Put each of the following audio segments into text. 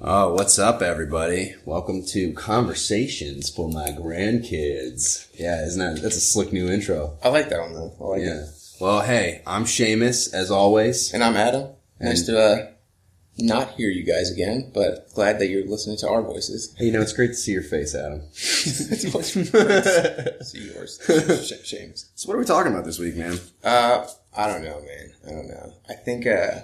Oh, what's up, everybody? Welcome to Conversations for My Grandkids. Yeah, isn't that that's a slick new intro? I like that one though. I like Yeah. it. Well, hey, I'm Seamus as always. And I'm Adam. Nice to uh, not hear you guys again, but glad that you're listening to our voices. Hey, you know it's great to see your face, Adam. it's always great to see yours. Sh- Shames. So, what are we talking about this week, man? Uh, I don't know, man. I don't know. I think uh,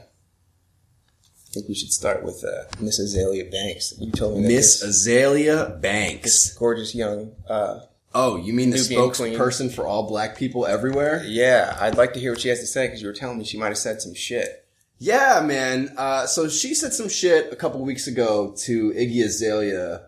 I think we should start with uh, Miss Azealia Banks. You told me Miss Azealia Banks. gorgeous young. Uh, Oh, you mean the spokesperson for all black people everywhere? yeah, I'd like to hear what she has to say because you were telling me she might have said some shit. Yeah, man. Uh, so she said some shit a couple weeks ago to Iggy Azalea.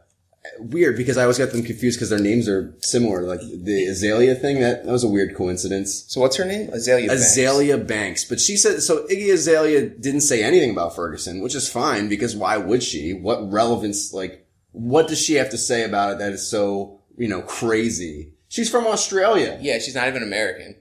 Weird because I always got them confused because their names are similar. Like the Azalea thing, that, that was a weird coincidence. So what's her name? Azealia. Banks. Azealia Banks. But she said, so Iggy Azalea didn't say anything about Ferguson, which is fine because why would she? What relevance, like, what does she have to say about it that is so, you know, crazy? She's from Australia. Yeah, she's not even American.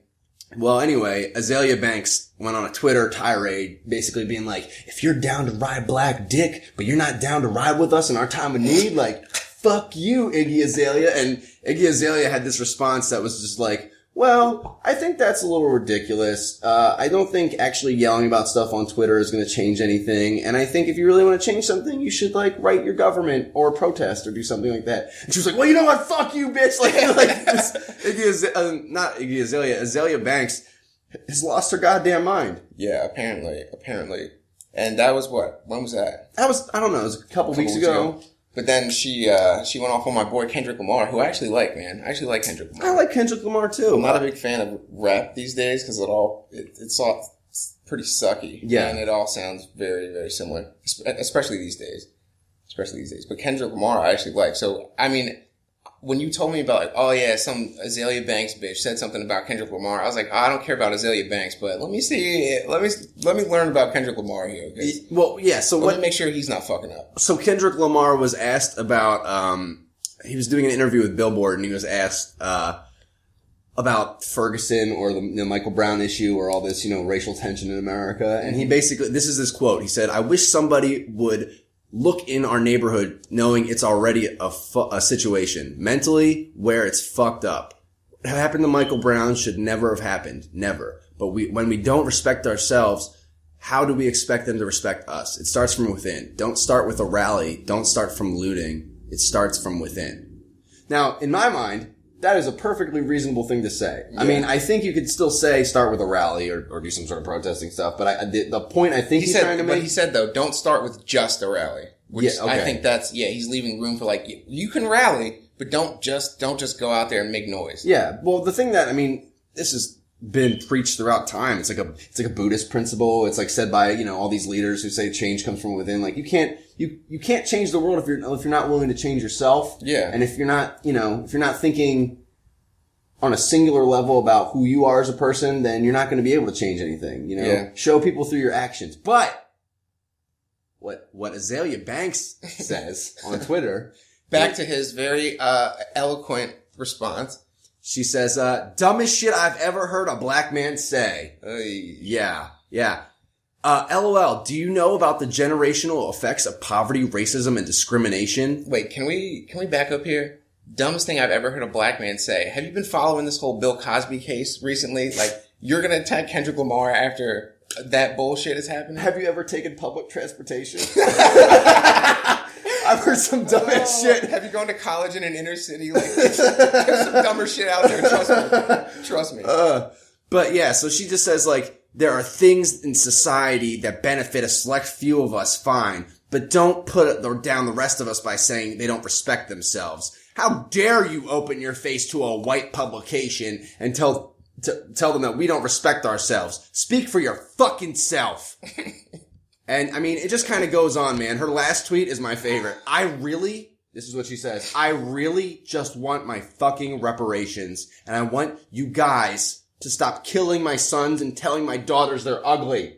Well, anyway, Azealia Banks went on a Twitter tirade, basically being like, if you're down to ride black dick, but you're not down to ride with us in our time of need, like, fuck you, Iggy Azalea. And Iggy Azalea had this response that was just like, well, I think that's a little ridiculous. Uh, I don't think actually yelling about stuff on Twitter is going to change anything. And I think if you really want to change something, you should like write your government or protest or do something like that. And she was like, well, you know what? Fuck you, bitch. Like, like this, Iggy Azalea, uh, not Iggy Azalea, Azealia Banks has lost her goddamn mind. Yeah, apparently, apparently. And that was what? When was that? That was, I don't know, it was a couple, weeks, weeks ago. ago. But then she uh, she went off on my boy Kendrick Lamar, who I actually like, man. I actually like Kendrick Lamar. I like Kendrick Lamar too. I'm not a big fan of rap these days because it all it, it's all it's pretty sucky. Yeah. and it all sounds very very similar, especially these days. Especially these days. But Kendrick Lamar, I actually like. So I mean, when you told me about like, oh yeah, some Azealia Banks bitch said something about Kendrick Lamar, I was like, oh, I don't care about Azealia Banks, but let me see, let me let me learn about Kendrick Lamar here. well, yeah, so Let what, me make sure he's not fucking up. so Kendrick Lamar was asked about um he was doing an interview with Billboard and he was asked uh about Ferguson or the know, Michael Brown issue or all this, you know, racial tension in America. And he basically this is his quote. He said, "I wish somebody would look in our neighborhood knowing it's already a fu- a situation mentally where it's fucked up. What happened to Michael Brown should never have happened, never. But we when we don't respect ourselves, how do we expect them to respect us? It starts from within. Don't start with a rally. Don't start from looting. It starts from within. Now, in my mind, that is a perfectly reasonable thing to say. I mean, I think you could still say start with a rally or, or do some sort of protesting stuff, but I, the, the point I think He he's said, trying to but he said though, don't start with just a rally. Which Yeah, okay. I think that's yeah, he's leaving room for like you, can rally, but don't just don't just go out there and make noise. Yeah. Well, the thing that I mean, this has been preached throughout time. It's like a it's like a Buddhist principle. It's like said by you know all these leaders who say change comes from within. Like you can't you you can't change the world if you're if you're not willing to change yourself. Yeah. And if you're not you know if you're not thinking on a singular level about who you are as a person, then you're not going to be able to change anything. You know, Yeah. show people through your actions. But what what Azealia Banks says on Twitter. Back to his very uh, eloquent response. She says, uh, dumbest shit I've ever heard a black man say. Ay. Yeah, yeah. Uh, LOL, do you know about the generational effects of poverty, racism, and discrimination? Wait, can we can we back up here? Dumbest thing I've ever heard a black man say. Have you been following this whole Bill Cosby case recently? Like you're gonna attack Kendrick Lamar after that bullshit is happening? Have you ever taken public transportation? I've heard some dumb ass Oh, shit. Have you gone to college in an inner city? Like, there's, there's some dumber shit out there. Trust me. Trust me. Uh, but yeah, so she just says like, there are things in society that benefit a select few of us, fine, but don't put it down the rest of us by saying they don't respect themselves. How dare you open your face to a white publication and tell, t- tell them that we don't respect ourselves? Speak for your fucking self. and I mean, it just kind of goes on, man. Her last tweet is my favorite. I really, this is what she says. I really just want my fucking reparations and I want you guys to stop killing my sons and telling my daughters they're ugly.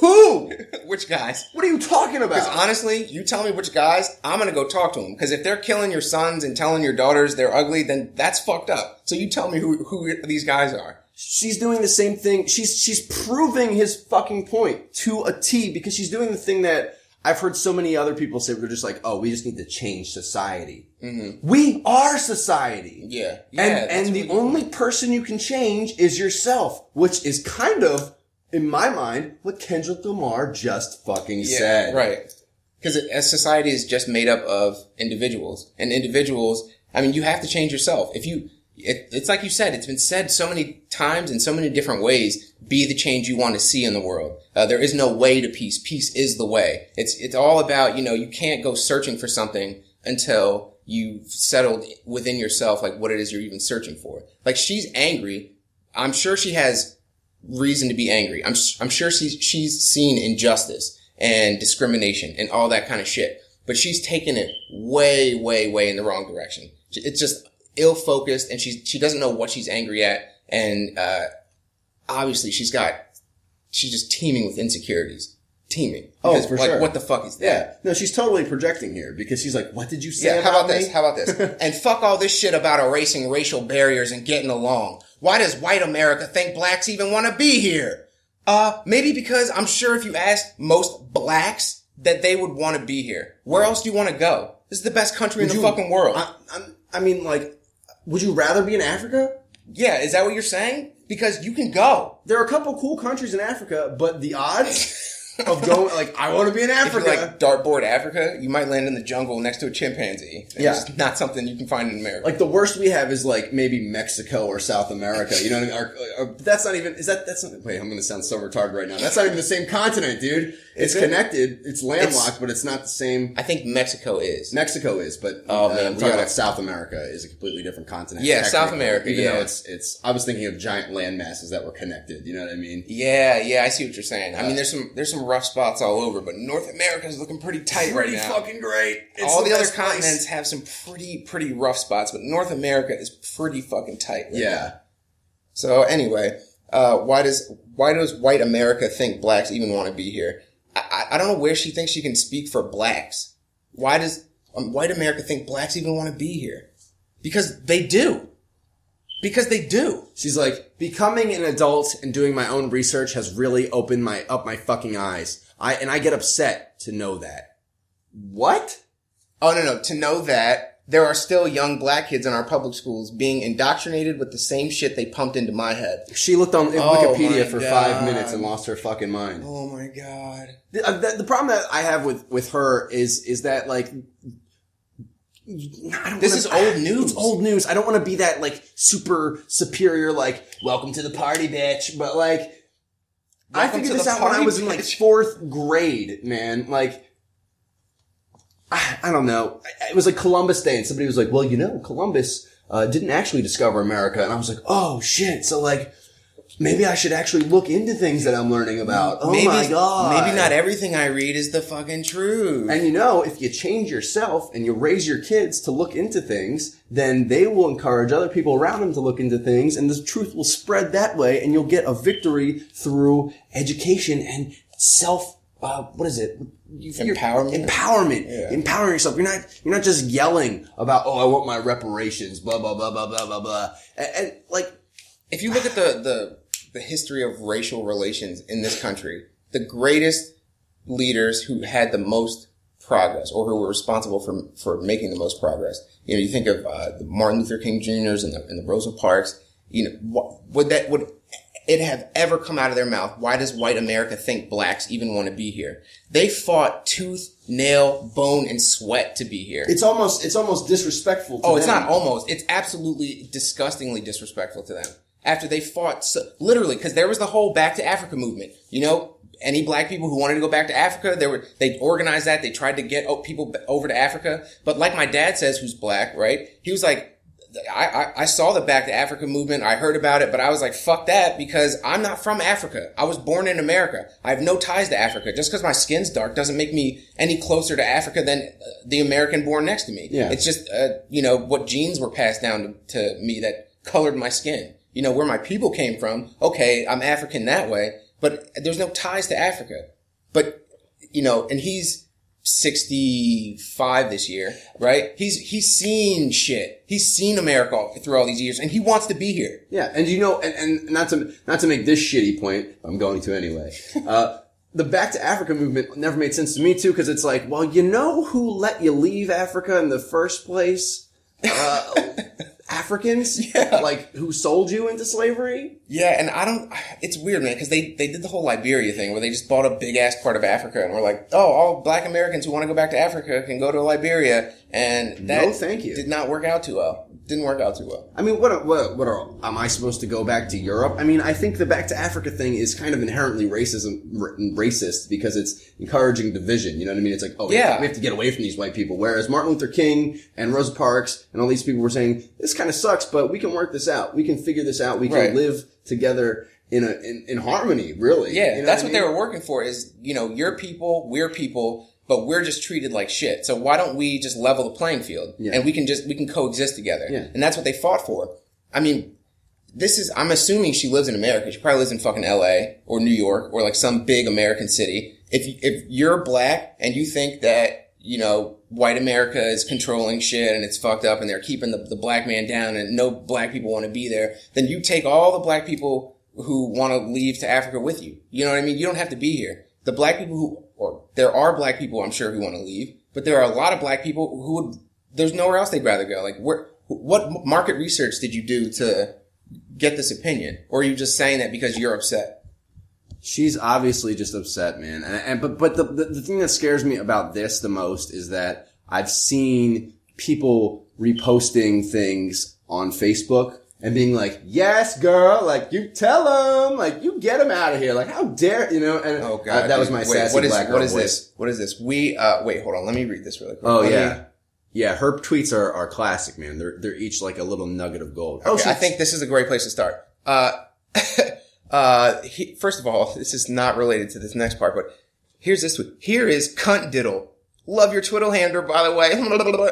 Who? Which guys? What are you talking about? Because honestly, you tell me which guys, I'm gonna go talk to them. Because if they're killing your sons and telling your daughters they're ugly, then that's fucked up. So you tell me who who these guys are. She's doing the same thing. She's she's proving his fucking point to a T because she's doing the thing that I've heard so many other people say they're just like, oh, we just need to change society. Mm-hmm. We are society. Yeah. Yeah, and and the only person you can change is yourself, which is kind of, in my mind, what Kendrick Lamar just fucking said. Right. Because a society is just made up of individuals. And individuals, I mean, you have to change yourself. If you, it, it's like you said, it's been said so many times in so many different ways, be the change you want to see in the world. Uh, there is no way to peace. Peace is the way. It's, it's all about, you know, you can't go searching for something until you've settled within yourself, like what it is you're even searching for. Like she's angry. I'm sure she has reason to be angry. I'm I'm sure she's she's seen injustice and discrimination and all that kind of shit. But she's taken it way, way, way in the wrong direction. It's just ill focused, and she's she doesn't know what she's angry at, and uh, obviously she's got she's just teeming with insecurities, teeming. Oh, for like, sure. What the fuck is that? Yeah. No, she's totally projecting here because she's like, what did you say Yeah, how about me? this? How about this? and fuck all this shit about erasing racial barriers and getting along. Why does white America think blacks even want to be here? Uh, maybe because I'm sure if you asked most blacks that they would want to be here. Where else do you want to go? This is the best country in the you- fucking world. I, I'm- I mean, like, would you rather be in Africa? yeah, is that what you're saying? Because you can go. There are a couple cool countries in Africa, but the odds of going, like, I want to be in If you Africa. like dartboard Africa, you might land in the jungle next to a chimpanzee. Yeah. It's not something you can find in America. like the worst we have is like maybe Mexico or South America. You know what I mean? Or, or, but that's not even. Is that that's not? Wait, I'm going to sound so retarded right now. That's not even the same continent, dude. It's it? connected. It's landlocked, but it's not the same. I think Mexico is. Mexico is, but Oh, uh, man, I'm we talking about South America is a completely different continent. Yeah, South America, Even yeah. though it's it's. I was thinking of giant land masses that were connected. You know what I mean? Yeah, yeah, I see what you're saying. I mean, there's some there's some rough spots all over, but North America is looking pretty tight Pretty right now. Pretty fucking great. It's all the, other best place. continents have some pretty pretty rough spots, but North America is pretty fucking tight. right now. Yeah. So anyway, uh, why does why does white America think blacks even want to be here? I, don't know where she thinks she can speak for blacks. Why does um, white America think blacks even want to be here? Because they do. Because they do. She's like, becoming an adult and doing my own research has really opened my up my fucking eyes. I and I get upset to know that. What? Oh no no! To know that there are still young black kids in our public schools being indoctrinated with the same shit they pumped into my head. She looked on Oh Wikipedia for God. five minutes and lost her fucking mind. Oh my god! The, uh, the, the problem that I have with with her is is that like. This wanna- is old news. It's old news. I don't want to be that like super superior, like welcome to the party, bitch. But like, I figured this out when I was in like fourth grade, man. Like, I, I don't know. It was like Columbus Day, and somebody was like, "Well, you know, Columbus uh, didn't actually discover America," and I was like, "Oh shit!" So like, maybe I should actually look into things that I'm learning about. Oh maybe, my god! Maybe not everything I read is the fucking truth. And you know, if you change yourself and you raise your kids to look into things, then they will encourage other people around them to look into things, and the truth will spread that way, and you'll get a victory through education and self. Uh, what is it? You- Empowerment? Empowerment. Yeah. Empowering yourself. You're not. You're not just yelling about. Oh, I want my reparations. Blah blah blah blah blah blah blah. And, and like, if you look at the, the the history of racial relations in this country, the greatest leaders who had the most progress or who were responsible for for making the most progress. You know, you think of uh, the Martin Luther King Jr.'s and the, and the Rosa Parks. You know, what, would that would it have ever come out of their mouth? Why does white America think blacks even want to be here? They fought tooth, nail, bone, and sweat to be here. it's almost. It's almost disrespectful. To Oh, it's them. not almost. It's absolutely disgustingly disrespectful to them. After they fought, so, literally, because there was the whole Back to Africa movement. You know, any black people who wanted to go back to Africa, they were they organized that. They tried to get people over to Africa. But like my dad says, who's black, right? He was like. I, I, I saw the Back to Africa movement. I heard about it, but I was like, fuck that because I'm not from Africa. I was born in America. I have no ties to Africa. Just because my skin's dark doesn't make me any closer to Africa than uh, the American born next to me. Yeah. It's just, uh, you know, what genes were passed down to, to me that colored my skin. You know, where my people came from. Okay, I'm African that way, but there's no ties to Africa. But, you know, and he's 65 this year, right? He's, he's seen shit. He's seen America through all these years and he wants to be here. Yeah, and you know, and, and not to not to make this shitty point, I'm going to anyway. Uh, the Back to Africa movement never made sense to me too, because it's like, well, you know who let you leave Africa in the first place? Uh, Africans, Yeah. like who sold you into slavery. Yeah, and I don't. It's weird, man, because they they did the whole Liberia thing where they just bought a big ass part of Africa, and we're like, oh, all Black Americans who want to go back to Africa can go to Liberia, and that No, thank you. did not work out too well. Didn't work out too well. I mean, what, what, what are, am I supposed to go back to Europe? I mean, I think the back to Africa thing is kind of inherently racism, racist because it's encouraging division. You know what I mean? It's like, oh, Yeah. we have to get away from these white people. Whereas Martin Luther King and Rosa Parks and all these people were saying, this kind of sucks, but we can work this out. We can figure this out. We can Right. live together in a, in, in harmony, really. Yeah, You know that's I what mean? they were working for. Is you know, your people, we're people, but we're just treated like shit. So why don't we just level the playing field Yeah. and we can just we can coexist together? Yeah. And that's what they fought for. I mean, this is I'm assuming she lives in America. She probably lives in fucking L.A. or New York or like some big American city. If you- if you're black and you think that you know white America is controlling shit and it's fucked up and they're keeping the, the black man down and no black people want to be there, then you take all the black people who want to leave to Africa with you. You know what I mean? You don't have to be here. The black people who, or there are black people I'm sure who want to leave, but there are a lot of black people who would, there's nowhere else they'd rather go. Like where, what market research did you do to get this opinion? Or are you just saying that because you're upset? She's obviously just upset, man. And, and but but the, the the thing that scares me about this the most is that I've seen people reposting things on Facebook and being like, "Yes, girl, like you tell them, like you get them out of here, like how dare you know?" And Oh god. uh, that was my Wait, sassy what is, black girl What is voice. this? What is this? We, uh, wait, hold on. Let me read this really quick. Oh Let me- yeah, yeah. Her tweets are are classic, man. They're they're each like a little nugget of gold. Oh, Okay, she- I think this is a great place to start. Uh, uh, he, first of all, this is not related to this next part, but here's this one. Here is cunt diddle. Love your twiddle hander, by the way.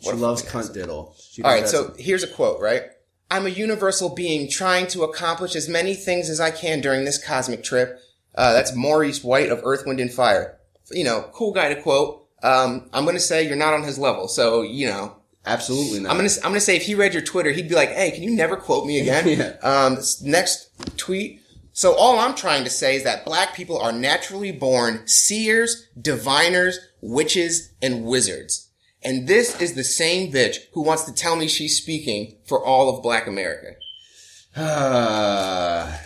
she loves cunt diddle. She all right, so here's a quote, right? I'm a universal being trying to accomplish as many things as I can during this cosmic trip. Uh, that's Maurice White of Earth, Wind, and Fire. You know, cool guy to quote. Um, I'm gonna say you're not on his level, so you know, absolutely not. I'm gonna I'm gonna say if he read your Twitter, he'd be like, "Hey, can you never quote me again?" Yeah. Um, next tweet. So all I'm trying to say is that black people are naturally born seers, diviners, witches, and wizards. And this is the same bitch who wants to tell me she's speaking for all of black America.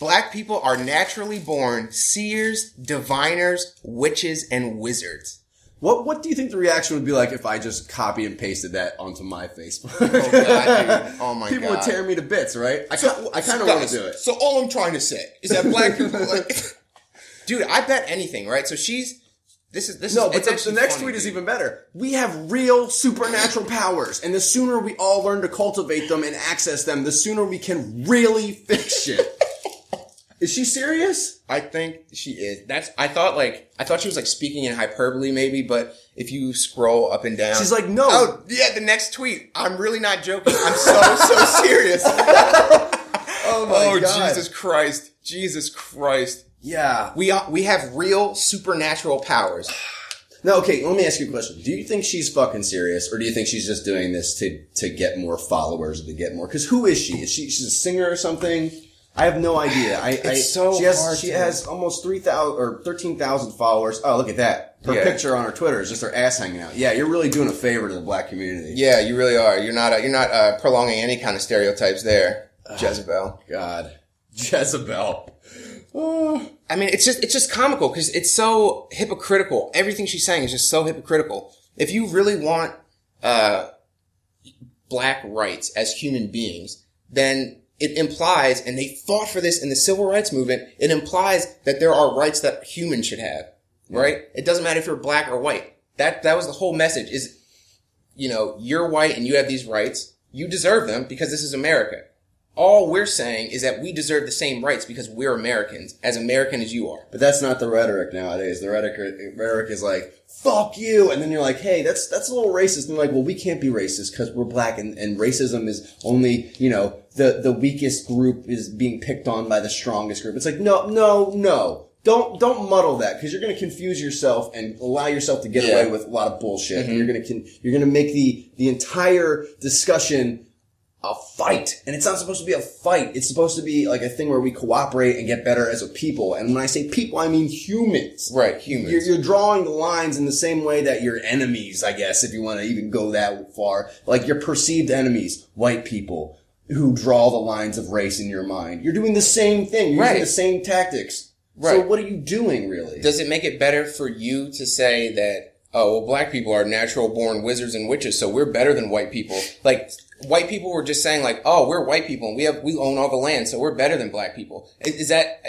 Black people are naturally born seers, diviners, witches, and wizards. What What do you think the reaction would be like if I just copy and pasted that onto my Facebook? Oh, God. Oh, my god. People God. would tear me to bits, right? I, So- I kind of want to do it. So all I'm trying to say is that black people, like, dude, I bet anything, right? So she's this is this No, is but the, the next funny, tweet is even better. We have real supernatural powers, and the sooner we all learn to cultivate them and access them, the sooner we can really fix shit. is she serious? I think she is. That's I thought like I thought she was like speaking in hyperbole maybe, but if you scroll up and down, She's like, no. oh yeah, the next tweet. I'm really not joking. I'm so so serious. Oh my oh god! Jesus Christ, Jesus Christ. Yeah. We are, we have real supernatural powers. No, okay. Let me ask you a question. Do you think she's fucking serious, or do you think she's just doing this to to get more followers, to get more? Because who is she? Is she she's a singer or something? I have no idea. I, I so she has hard she to- has almost three thousand or thirteen thousand followers. Oh, look at that! Her Yeah. picture on her Twitter is just her ass hanging out. Yeah, you're really doing a favor to the black community. Yeah, you really are. You're not uh, you're not uh, prolonging any kind of stereotypes there, Jezebel. God, Jezebel. Oh. I mean, it's just it's just comical because it's so hypocritical. Everything she's saying is just so hypocritical. If you really want uh, black rights as human beings, then it implies, and they fought for this in the civil rights movement. It implies that there are rights that humans should have, right? It doesn't matter if you're black or white. That that was the whole message. Is you know you're white and you have these rights. You deserve them because this is America. All we're saying is that we deserve the same rights because we're Americans, as American as you are. But that's not the rhetoric nowadays. The rhetoric rhetoric is like "fuck you," and then you're like, "Hey, that's that's a little racist." And they're like, "Well, we can't be racist because we're black, and, and racism is only you know the the weakest group is being picked on by the strongest group." It's like, no, no, no. Don't don't muddle that because you're going to confuse yourself and allow yourself to get Yeah. away with a lot of bullshit. And you're going to you're going to make the the entire discussion a fight. And it's not supposed to be a fight. It's supposed to be like a thing where we cooperate and get better as a people. And when I say people, I mean humans. Right, humans. You're, you're drawing the lines in the same way that your enemies, I guess, if you want to even go that far, like your perceived enemies, white people, who draw the lines of race in your mind. You're doing the same thing. You're Right. using the same tactics. Right. So what are you doing, really? Does it make it better for you to say that, oh, well, black people are natural born wizards and witches, so we're better than white people? Like, white people were just saying like, oh, we're white people and we have, we own all the land, so we're better than black people. Is, that,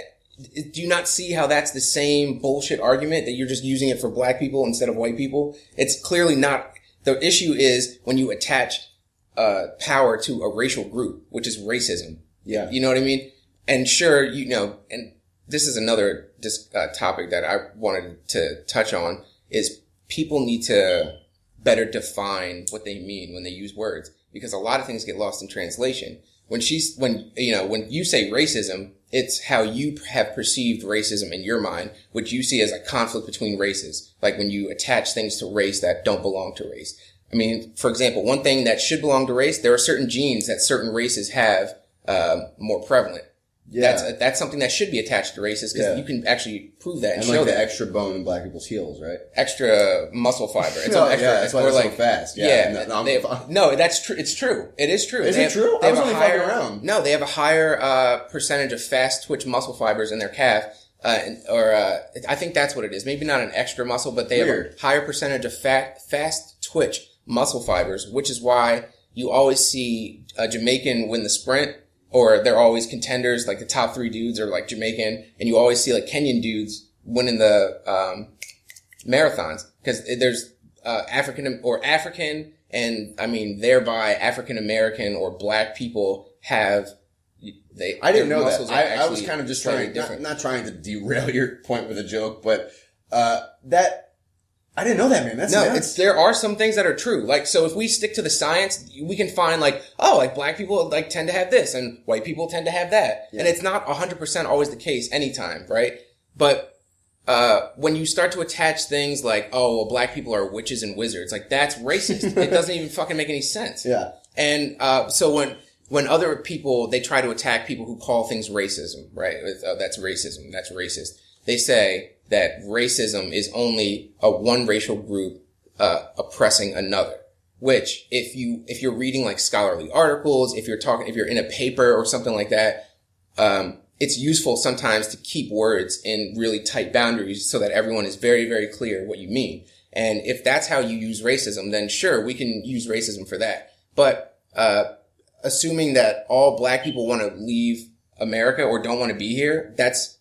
do you not see how that's the same bullshit argument that you're just using it for black people instead of white people? It's clearly not. The issue is when you attach, uh, power to a racial group, which is racism. Yeah. You know what I mean? And sure, you know, and this is another dis- uh, topic that I wanted to touch on is people need to better define what they mean when they use words because a lot of things get lost in translation. When she's, when, you know, when you say racism, it's how you have perceived racism in your mind, which you see as a conflict between races. Like when you attach things to race that don't belong to race. I mean, for example, one thing that should belong to race, there are certain genes that certain races have, um, more prevalent. Yeah. That's, that's something that should be attached to races because Yeah. you can actually prove that and, and show like the that extra bone in black people's heels, right? extra muscle fiber. It's an extra, yeah, that's why they're so fast. Yeah, Yeah, no, no, they no, that's true. It's true. It is true. Is They it have- true? they I was have a only fucking higher- around. No, they have a higher uh, percentage of fast twitch muscle fibers in their calf, uh, or uh, I think that's what it is. Maybe not an extra muscle, but they have a higher percentage of fat, fast twitch muscle fibers, which is why you always see a Jamaican win the sprint. Or they're always contenders, like the top three dudes are like Jamaican, and you always see like Kenyan dudes winning the um, marathons because there's uh, African or African and I mean thereby African American or black people have they I didn't know that. I, I was kind of just trying, not, not trying to derail your point with a joke, but uh, that I didn't know that, man. That's no, nuts. it's there are some things that are true. Like so, if we stick to the science, we can find like oh, like black people like tend to have this, and white people tend to have that, and it's not hundred percent always the case anytime, right? But uh, when you start to attach things like oh, well, black people are witches and wizards, like that's racist. it doesn't even fucking make any sense. yeah. And uh, so when when other people they try to attack people who call things racism, right? Oh, that's racism. That's racist. They say that racism is only a one racial group uh, oppressing another. Which, if you if you're reading like scholarly articles, if you're talking, if you're in a paper or something like that, um, it's useful sometimes to keep words in really tight boundaries so that everyone is very very clear what you mean. And if that's how you use racism, then sure we can use racism for that. But uh, assuming that all black people want to leave America or don't want to be here, that's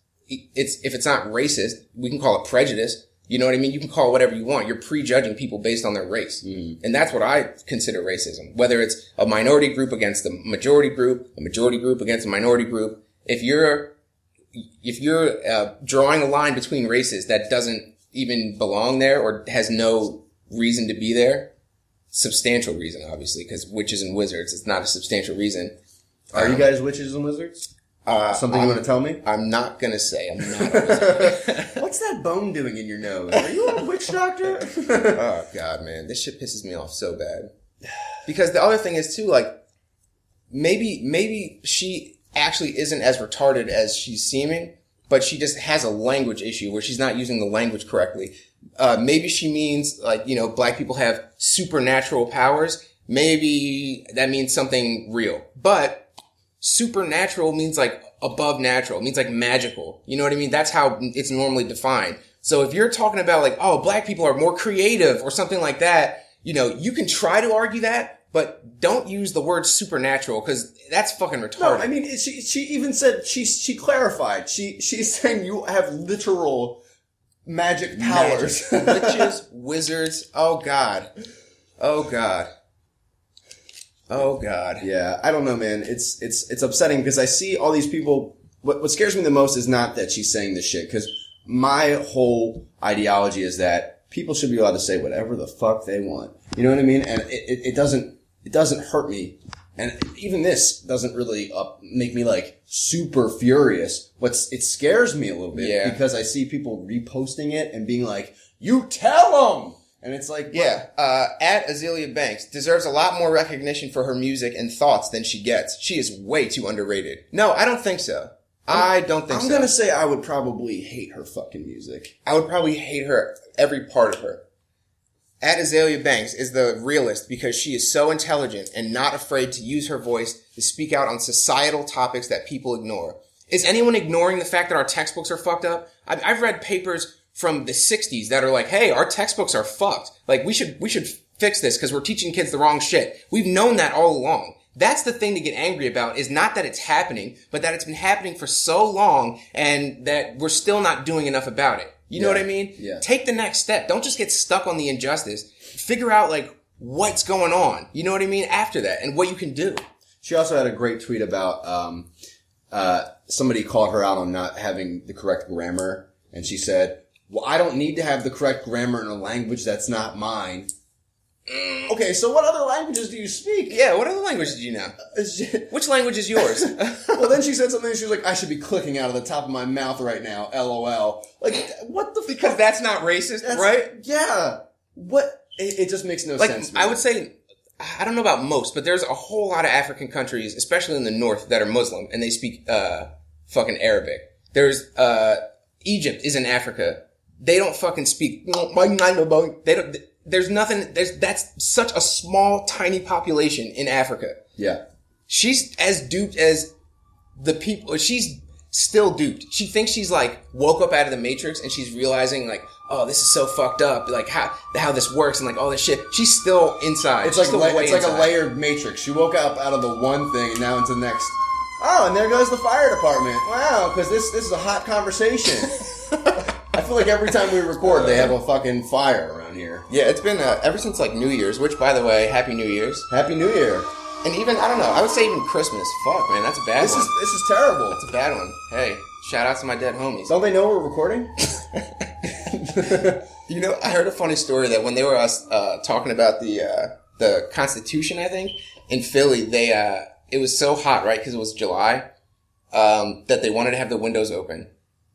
it's if it's not racist, we can call it prejudice. You know what I mean? You can call it whatever you want. You're prejudging people based on their race. And that's what I consider racism. Whether it's a minority group against a majority group, a majority group against a minority group. If you're, if you're uh, drawing a line between races that doesn't even belong there or has no reason to be there, substantial reason, obviously, because witches and wizards, it's not a substantial reason. Are you guys witches and wizards? Uh, Something you want to tell me? I'm not gonna say I'm not. What's that bone doing in your nose? Are you a witch doctor? Oh god, man, this shit pisses me off so bad. Because the other thing is too, like maybe maybe she actually isn't as retarded as she's seeming, but she just has a language issue where she's not using the language correctly. Uh, maybe she means like you know black people have supernatural powers. Maybe that means something real, but supernatural means like above natural. It means like magical. You know what I mean? That's how it's normally defined. So if you're talking about like, oh, black people are more creative or something like that, you know, you can try to argue that, but don't use the word supernatural because that's fucking retarded. no, I mean she she even said she she clarified. She she's saying you have literal magic powers. Witches, wizards. Oh God. Oh God. Oh God. Yeah, I don't know, man. It's it's it's upsetting because I see all these people. What what scares me the most is not that she's saying this shit because my whole ideology is that people should be allowed to say whatever the fuck they want. You know what I mean? And it, it, it doesn't it doesn't hurt me. And even this doesn't really up, make me like super furious. What's it scares me a little bit Yeah. because I see people reposting it and being like, "You tell them." And it's like, Yeah, uh, at Azealia Banks deserves a lot more recognition for her music and thoughts than she gets. She is way too underrated. No, I don't think so. I don't think so. I'm so. gonna say I would probably hate her fucking music. I would probably hate her every part of her. At Azealia Banks is the realist because she is so intelligent and not afraid to use her voice to speak out on societal topics that people ignore. Is anyone ignoring the fact that our textbooks are fucked up? I've, I've read papers from the 60s that are like, hey, our textbooks are fucked. Like, we should, we should fix this because we're teaching kids the wrong shit. We've known that all along. That's the thing to get angry about is not that it's happening, but that it's been happening for so long and that we're still not doing enough about it. You know what I mean? Yeah. Take the next step. Don't just get stuck on the injustice. Figure out like what's going on. You know what I mean? After that and what you can do. She also had a great tweet about um, uh, somebody called her out on not having the correct grammar, and she said, "Well, I don't need to have the correct grammar in a language that's not mine." Okay, so what other languages do you speak? Yeah. What other languages do you know? Which language is yours? well, then she said something. She was like, "I should be clicking out of the top of my mouth right now." LOL. Like, what the? because fuck? that's not racist, That's- right? Yeah. What? It, it just makes no Like sense. I would say, I don't know about most, but there's a whole lot of African countries, especially in the north, that are Muslim and they speak uh fucking Arabic. There's uh Egypt is in Africa. They don't fucking speak. They don't. There's nothing. There's that's such a small, tiny population in Africa. Yeah. She's as duped as the people. She's still duped. She thinks she's like woke up out of the matrix and she's realizing like, oh, this is so fucked up. Like how how this works and like all this shit. She's still inside. It's She's like la- it's like a layered matrix. She woke up out of the one thing and now into the next. Oh, and there goes the fire department. Wow, because this this is a hot conversation. I feel like every time we record, they have a fucking fire around here. Yeah, it's been uh, ever since like New Year's. Which, by the way, Happy New Year's. Happy New Year. And even I don't know. I would say even Christmas. Fuck, man, that's a bad This one. is this is terrible. That's a bad one. Hey, shout out to my dead homies. Don't they know we're recording? You know, I heard a funny story that when they were us uh, talking about the uh, the Constitution, I think in Philly, they uh, it was so hot, right? Because it was July, um, that they wanted to have the windows open,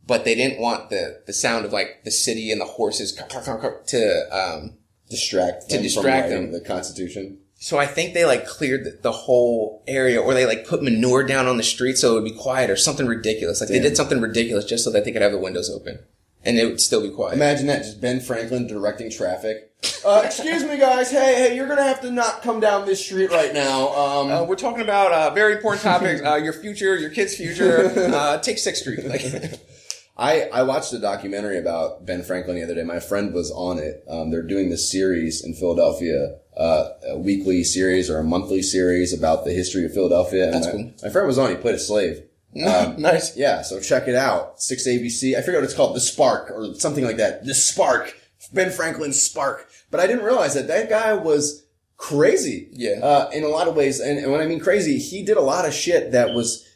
but they didn't want the the sound of like the city and the horses to. Um, distract To distract from them. the Constitution. so I think they like cleared the, the whole area, or they like put manure down on the street so it would be quiet, or something ridiculous. Like they did something ridiculous just so that they could have the windows open, and it would still be quiet. Imagine that, just Ben Franklin directing traffic. Uh, excuse me, guys. Hey, hey, you're gonna have to not come down this street right now. Um, Uh, we're talking about uh, very important topics: uh, your future, your kid's future. Uh, take Sixth Street. Like, I, I watched a documentary about Ben Franklin the other day. My friend was on it. Um, they're doing this series in Philadelphia, uh, a weekly series or a monthly series about the history of Philadelphia. And That's my, cool. my friend was on. He played a slave. Um, nice. Yeah, so check it out. Six ABC. I forget what it's called. The Spark or something like that. The Spark. Ben Franklin's Spark. But I didn't realize that that guy was crazy. Yeah. Uh, in a lot of ways. And, and when I mean crazy, he did a lot of shit that was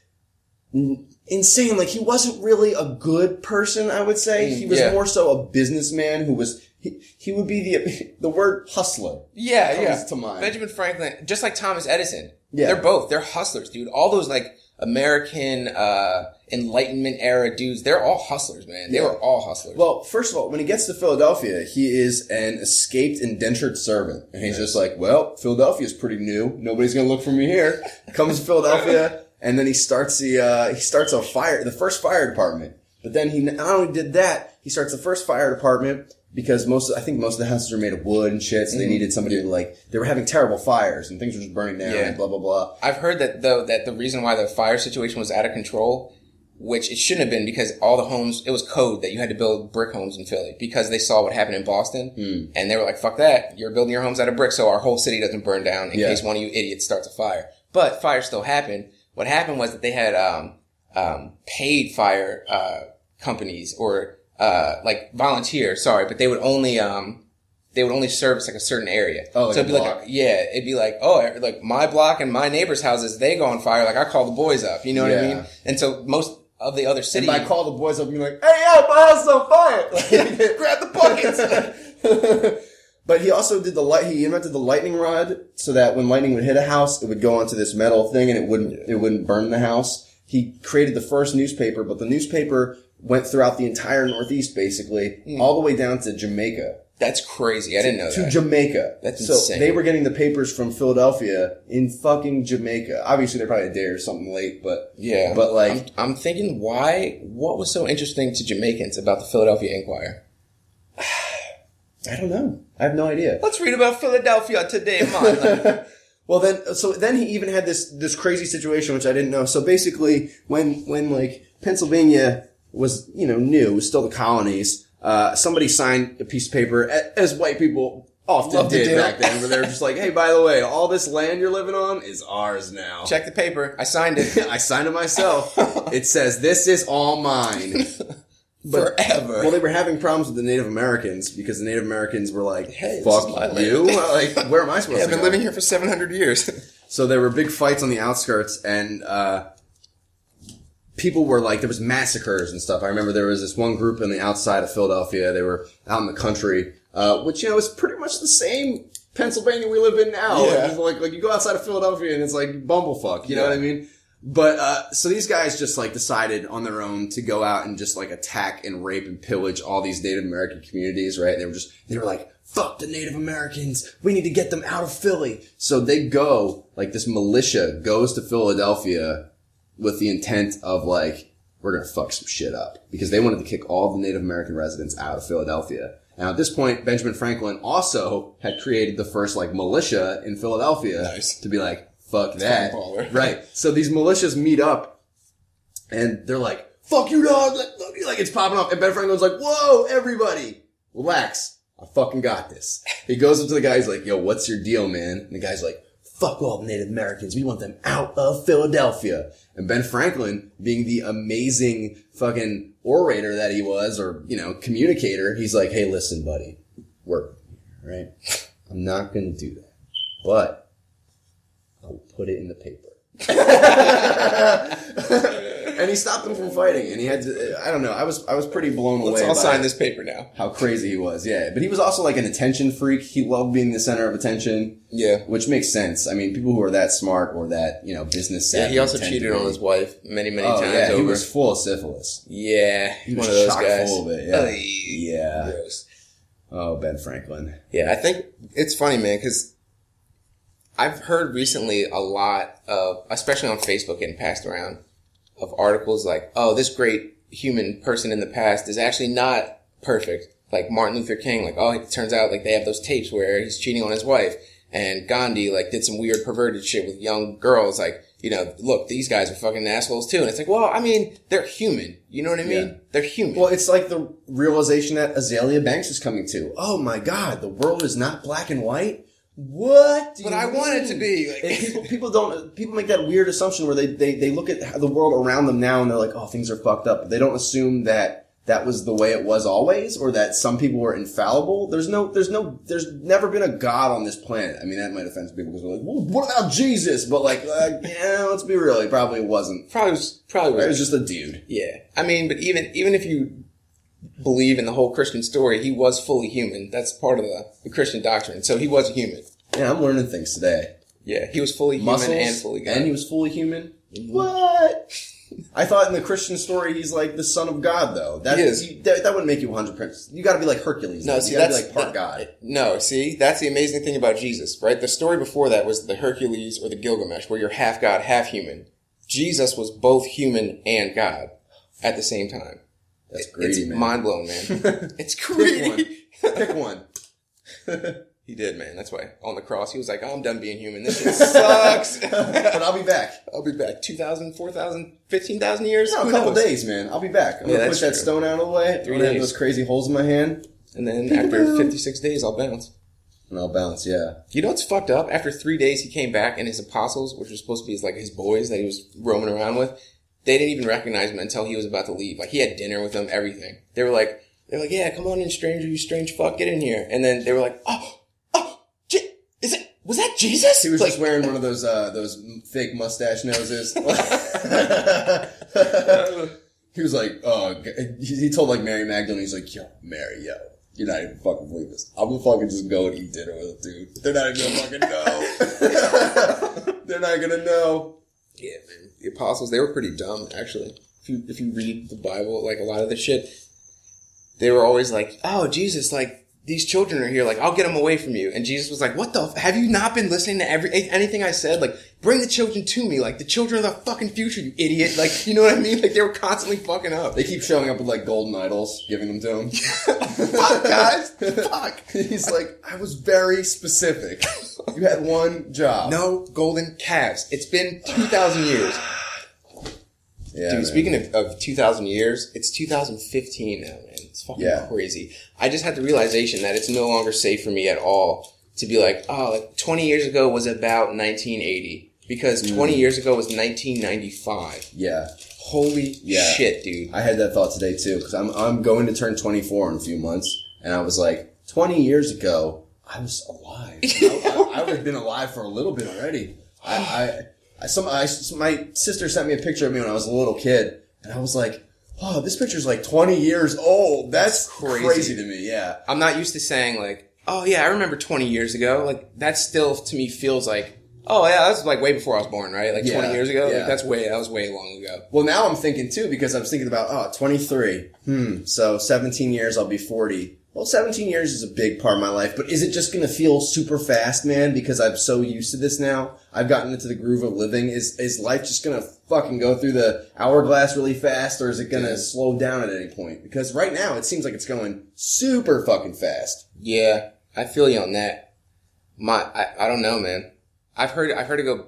n- insane. Like he wasn't really a good person, I would say. He was Mm, yeah. more so a businessman who was, he, he would be the, the word hustler. Yeah, Comes yeah. to mind. Benjamin Franklin, just like Thomas Edison. Yeah. They're both. They're hustlers, dude. All those like American uh, Enlightenment era dudes. They're all hustlers, man. They Yeah. were all hustlers. Well, first of all, when he gets to Philadelphia, he is an escaped indentured servant. And he's just like, well, Philadelphia's pretty new. Nobody's going to look for me here. Comes to Philadelphia. And then he starts the, uh, he starts a fire, the first fire department. But then he not only did that, he starts the first fire department because most, I think most of the houses are made of wood and shit. So they needed somebody to like, they were having terrible fires and things were just burning down Yeah. and blah, blah, blah. I've heard that though that the reason why the fire situation was out of control, which it shouldn't have been because all the homes it was code that you had to build brick homes in Philly because they saw what happened in Boston Hmm. and they were like, "Fuck that! You're building your homes out of brick, so our whole city doesn't burn down in Yeah. case one of you idiots starts a fire." But fires still happened. What happened was that they had um, um, paid fire uh, companies or uh, like volunteer, sorry, but they would only um, they would only service like a certain area. Oh, like so it'd be block. like, yeah, it'd be like, oh, like my block and my neighbor's houses, they go on fire. Like I call the boys up, you know what I mean? And so most of the other And cities, I call the boys up and be like, hey, yo, my house is on fire. grab the buckets. but he also did the light. He invented the lightning rod so that when lightning would hit a house, it would go onto this metal thing and it wouldn't it wouldn't burn the house. He created the first newspaper, but the newspaper went throughout the entire Northeast, basically, Hmm. all the way down to Jamaica. That's crazy. I didn't know that. to that. Jamaica. That's so insane. they were getting the papers from Philadelphia in fucking Jamaica. Obviously, they're probably a day or something late, but yeah, but like I'm, I'm thinking, why? What was so interesting to Jamaicans about the Philadelphia Inquirer? I don't know. I have no idea. Let's read about Philadelphia today, man. Well, then, so then he even had this this crazy situation, which I didn't know. So basically, when when like Pennsylvania was you know new, was still the colonies, uh, somebody signed a piece of paper, as white people often Love did back then, where they were just like, "Hey, by the way, all this land you're living on is ours now." Check the paper. I signed it I signed it myself. it says this is all mine. Forever. Well, they were having problems with the Native Americans because the Native Americans were like, Hey, "Fuck my land." you!" like, where am I supposed Yeah, to I've been go? living here for 700 years. So there were big fights on the outskirts, and uh, people were like, there was massacres and stuff. I remember there was this one group on the outside of Philadelphia. They were out in the country, uh, which you know is pretty much the same Pennsylvania we live in now. Yeah. It's like like you go outside of Philadelphia and it's like bumblefuck. You know what I mean? But uh, so these guys just like decided on their own to go out and just like attack and rape and pillage all these Native American communities, right? They were just they were like, "Fuck the Native Americans! We need to get them out of Philly." So they go like this militia goes to Philadelphia with the intent of like, we're gonna fuck some shit up because they wanted to kick all the Native American residents out of Philadelphia. Now at this point, Benjamin Franklin also had created the first like militia in Philadelphia Nice. to be like, fuck that. Right. So these militias meet up and they're like, fuck you dog, like, look, like it's popping off. And Ben Franklin's like, whoa, everybody, relax. I fucking got this. He goes up to the guy, he's like, yo, what's your deal, man? And the guy's like, fuck all the Native Americans. We want them out of Philadelphia. And Ben Franklin, being the amazing fucking orator that he was, or, you know, communicator, he's like, hey, listen, buddy, work right? I'm not gonna do that. But will put it in the paper. and he stopped them from fighting, and he had to. I don't know. I was I was pretty blown Let's away. all by sign this paper now. How crazy he was, yeah. But he was also like an attention freak. He loved being the center of attention, Yeah. which makes sense. I mean, people who are that smart or that you know business savvy. Yeah, he also cheated on his wife many, many Oh times yeah, he was full of syphilis. yeah, He one of those chock guys. full of it. Yeah, Ay, yeah. gross. Oh, Ben Franklin. Yeah, I think it's funny, man, because I've heard recently a lot of, especially on Facebook, getting passed around of articles like, "Oh, this great human person in the past is actually not perfect." Like Martin Luther King, like, oh, it turns out like they have those tapes where he's cheating on his wife, and Gandhi like did some weird perverted shit with young girls. Like, you know, look, these guys are fucking assholes too. And it's like, well, I mean, they're human. You know what I mean? Yeah. They're human. Well, it's like the realization that Azealia Banks is coming to. Oh my God, the world is not black and white. What? do But I want it to be, like- people, people don't. People make that weird assumption where they, they they look at the world around them now and they're like, oh, things are fucked up. They don't assume that that was the way it was always, or that some people were infallible. There's no, there's no, there's never been a god on this planet. I mean, that might offend people because they're like, well, what about Jesus? But like, uh, yeah, let's be real, he probably wasn't. probably was probably It was just a dude. Yeah, I mean, but even even if you believe in the whole Christian story, he was fully human. That's part of the, the Christian doctrine. So he was human. Yeah, I'm learning things today. Yeah, he was fully human muscles and fully God. and he was fully human. Mm-hmm. What? I thought in the Christian story he's like the son of God, though. That He is. You, that, that wouldn't make you 100. percent You got to be like Hercules. no, though. see, you that's be like part that- God. No, see, that's the amazing thing about Jesus, right? The story before that was the Hercules or the Gilgamesh, where you're half God, half human. Jesus was both human and God at the same time. That's It's greedy, man. mind blowing, man. it's Pick one. Pick one. He did, man. That's why on the cross he was like, oh, "I'm done being human. This shit sucks." but I'll be back. I'll be back. 2,000, 4,000, 15,000 years? No, a couple knows? days, man. I'll be back. I'm Yeah, gonna push that stone out of the way. Three I'm gonna have days. those crazy holes in my hand, And then after 56 days, I'll bounce. and I'll bounce. Yeah. You know what's fucked up? After three days, he came back and his apostles, which were supposed to be his, like his boys that he was roaming around with, they didn't even recognize him until he was about to leave. Like he had dinner with them, everything. They were like, they were like, yeah, come on in, stranger, you strange fuck, get in here. And then they were like, oh, oh, Je- is it, was that Jesus? He was like, just wearing one of those uh, those fake mustache noses. he was like, "Oh," he he told like Mary Magdalene, he's like, "Yo, Mary, yo, you're not even fucking believe this. I'm gonna fucking just go and eat dinner with a dude. They're not even gonna fucking know. They're not gonna know." Yeah, man. The apostles, they were pretty dumb, actually. If you if you read the Bible, like a lot of the shit, they were always like, "Oh, Jesus, like these children are here. Like, I'll get them away from you. And Jesus was like, what the, f- have you not been listening to every, anything I said? Like, bring the children to me. Like, the children are the fucking future, you idiot. Like, you know what I mean? Like, they were constantly fucking up. They keep showing up with like golden idols, giving them to him. Fuck, guys. Fuck. He's like, I was very specific. You had one job. No golden calves. It's been 2,000 years. Yeah, Dude, man. speaking of, of 2,000 years, it's 2015 now, man. It's fucking Yeah. crazy. I just had the realization that it's no longer safe for me at all to be like, oh, like 20 years ago was about 1980. Because Mm. 20 years ago was 1995. Yeah. Holy Yeah. shit, dude. I had that thought today too, because I'm, I'm going to turn 24 in a few months, and I was like, 20 years ago, I was alive. I, I, I would have been alive for a little bit already. I, I, I, some, I, my sister sent me a picture of me when I was a little kid, and I was like, oh, this picture's like 20 years old. That's crazy. crazy, to me, yeah. I'm not used to saying like, oh yeah, I remember 20 years ago. Like that still to me feels like, oh yeah, that's like way before I was born, right? Like 20 years ago. yeah. Like that's way, that was way long ago. Well, now I'm thinking too, because I'm thinking about, oh, 23. Hmm. So 17 years, I'll be 40. Well, 17 years is a big part of my life, but is it just going to feel super fast, man? Because I'm so used to this now. I've gotten into the groove of living. Is, is life just going to fucking go through the hourglass really fast or is it going to slow down at any point? Because right now it seems like it's going super fucking fast. Yeah, I feel you on that. My, I, I don't know, man. I've heard, I've heard it go.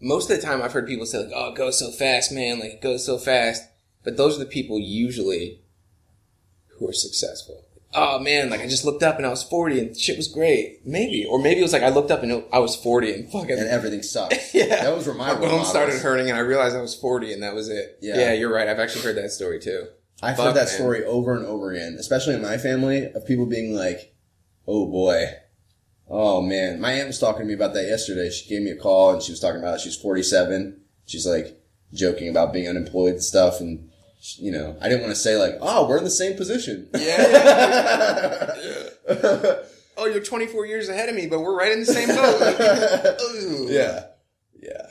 Most of the time, I've heard people say like, "Oh, it goes so fast, man! Like it goes so fast." But those are the people usually who are successful. Oh man, like I just looked up and I was forty and shit was great. Maybe, or maybe it was like I looked up and I was forty and fucking And everything sucked. yeah. That was my my bone started hurting and I realized I was forty and that was it. Yeah. yeah, you're right. I've actually heard that story too. I've Fuck, heard that man. story over and over again, especially in my family, of people being like, "Oh boy, oh man." My aunt was talking to me about that yesterday. She gave me a call and she was talking about it. she's 47. She's like joking about being unemployed and stuff, and you know, I didn't want to say like, "Oh, we're in the same position." Yeah. oh, you're 24 years ahead of me, but we're right in the same boat. Yeah, yeah.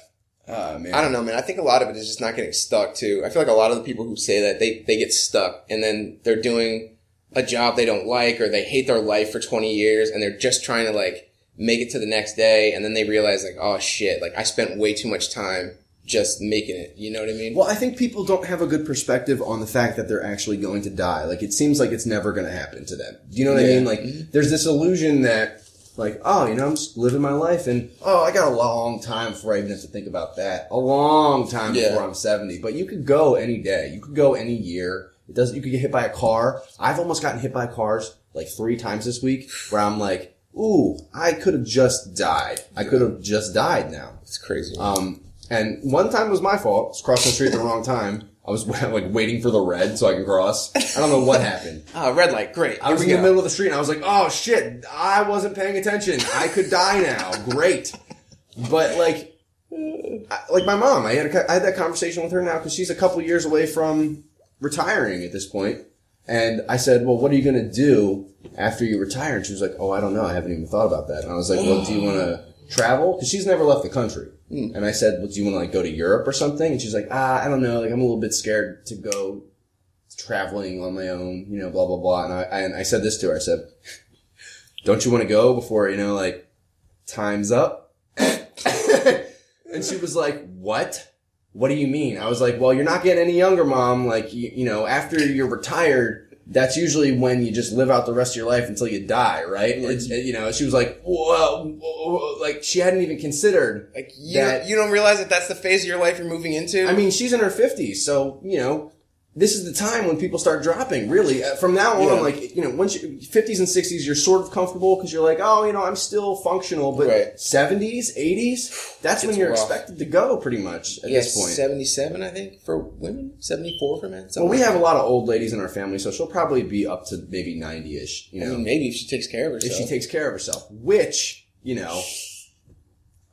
Ah man, I don't know, man. I think a lot of it is just not getting stuck too. I feel like a lot of the people who say that they they get stuck and then they're doing a job they don't like or they hate their life for 20 years and they're just trying to like make it to the next day and then they realize like, oh shit, like I spent way too much time just making it. You know what I mean? Well, I think people don't have a good perspective on the fact that they're actually going to die. Like, it seems like it's never going to happen to them. Do you know what I mean? Like, there's this illusion that, like, oh, you know, I'm just living my life and, oh, I got a long time before I even have to think about that. A long time Yeah. before I'm 70. But you could go any day. You could go any year. It does, you could get hit by a car. I've almost gotten hit by cars like three times this week where I'm like, ooh, I could have just died. I could have just died now. It's crazy. Um, and one time was my fault. I was crossing the street at the wrong time. I was like waiting for the red so I can cross. I don't know what happened. oh, red light, great. I was in Here the middle of the street and I was like, oh shit, I wasn't paying attention. I could die now. Great. But like, I- like my mom, I had, a, I had that conversation with her now because she's a couple years away from retiring at this point. And I said, well, what are you going to do after you retire? And she was like, oh, I don't know. I haven't even thought about that. And I was like, well, do you want to travel? Because she's never left the country. And I said, well, do you want to like go to Europe or something? And she's like, ah, I don't know. Like, I'm a little bit scared to go traveling on my own, you know, blah, blah, blah. And I, and I said this to her. I said, don't you want to go before, you know, like time's up? and she was like, what? What do you mean? I was like, well, you're not getting any younger, mom. Like, you, you know, after you're retired, that's usually when you just live out the rest of your life until you die, right? It's, you know, she was like, whoa, whoa, like she hadn't even considered. Like you, that- you don't realize that that's the phase of your life you're moving into. I mean, she's in her fifties, so you know, this is the time when people start dropping. Really, Uh, from now on, Yeah. like you know, once you fifties and sixties, you're sort of comfortable because you're like, oh, you know, I'm still functional. But Right. seventies, eighties, that's when you're rough. expected to go, pretty much at yeah, this point. 77, I think, for women, 74 for men. well, we like have a lot of old ladies in our family, so she'll probably be up to maybe ninety-ish. You know, I mean, maybe if she takes care of herself. if she takes care of herself, which you know.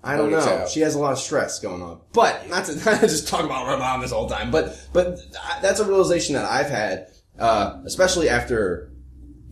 I don't know. out. She has a lot of stress going on, but not to, not to just talk about my mom this whole time. But but that's a realization that I've had, uh, especially after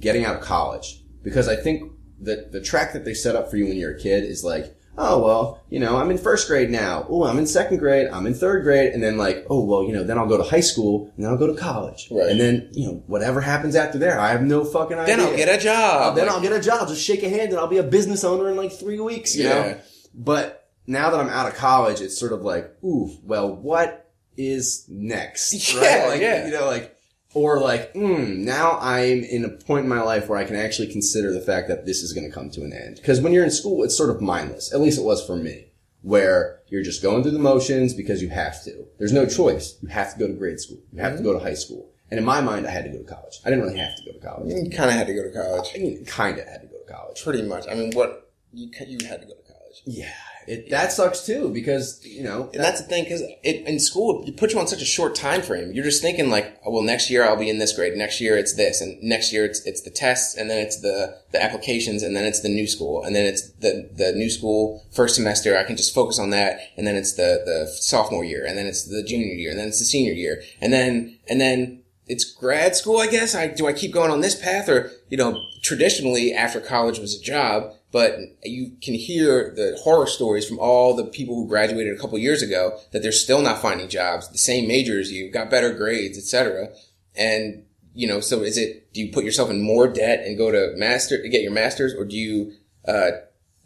getting out of college, because I think that the track that they set up for you when you're a kid is like, oh well, you know, I'm in first grade now. Oh, I'm in second grade. I'm in third grade, and then like, oh well, you know, then I'll go to high school, and then I'll go to college, Right. And then you know, whatever happens after there, I have no fucking idea. Then I'll get a job. then Like, I'll get a job. Just shake a hand, and I'll be a business owner in like three weeks. You Yeah. know, but now that I'm out of college, it's sort of like, ooh, well, what is next? Yeah, Like, yeah. You know, like, or like, mm, now I'm in a point in my life where I can actually consider the fact that this is going to come to an end. Because when you're in school, it's sort of mindless. At least it was for me. Where you're just going through the motions because you have to. There's no choice. You have to go to grade school. You have to go to high school. And in my mind, I had to go to college. I didn't really have to go to college. You kind of had to go to college. I mean, kind of had to go to college. Pretty much. I mean, what you you had to go to college. Yeah, it, that sucks too because you know And that's the thing, because in school, it put you on such a short time frame. You're just thinking like, oh, well, next year I'll be in this grade. Next year it's this, and next year it's it's the tests, and then it's the the applications, and then it's the new school, and then it's the the new school first semester. I can just focus on that, and then it's the the sophomore year, and then it's the junior year, and then it's the senior year, and then and then it's grad school. I guess I do I keep going on this path, or you know, traditionally after college was a job. But you can hear the horror stories from all the people who graduated a couple years ago that they're still not finding jobs, the same major as you, got better grades, etc. And you know, so is it? Do you put yourself in more debt and go to master to get your masters, or do you? Uh,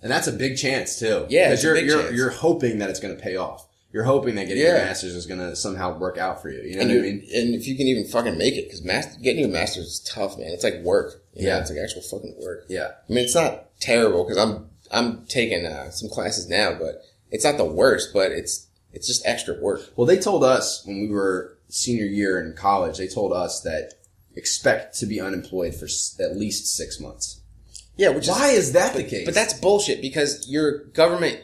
and that's a big chance too. Yeah, because you're you're chance. you're hoping that it's going to pay off. You're hoping that getting your masters is going to somehow work out for you. You know and, what I mean? and if you can even fucking make it, because master, getting your masters is tough, man. It's like work. You know, Yeah. it's like actual fucking work. Yeah, I mean, it's not terrible because I'm I'm taking uh, some classes now, but it's not the worst. But it's it's just extra work. Well, they told us when we were senior year in college, they told us that expect to be unemployed for s- at least six months. Yeah, which Why is that the case? But that's bullshit because your government,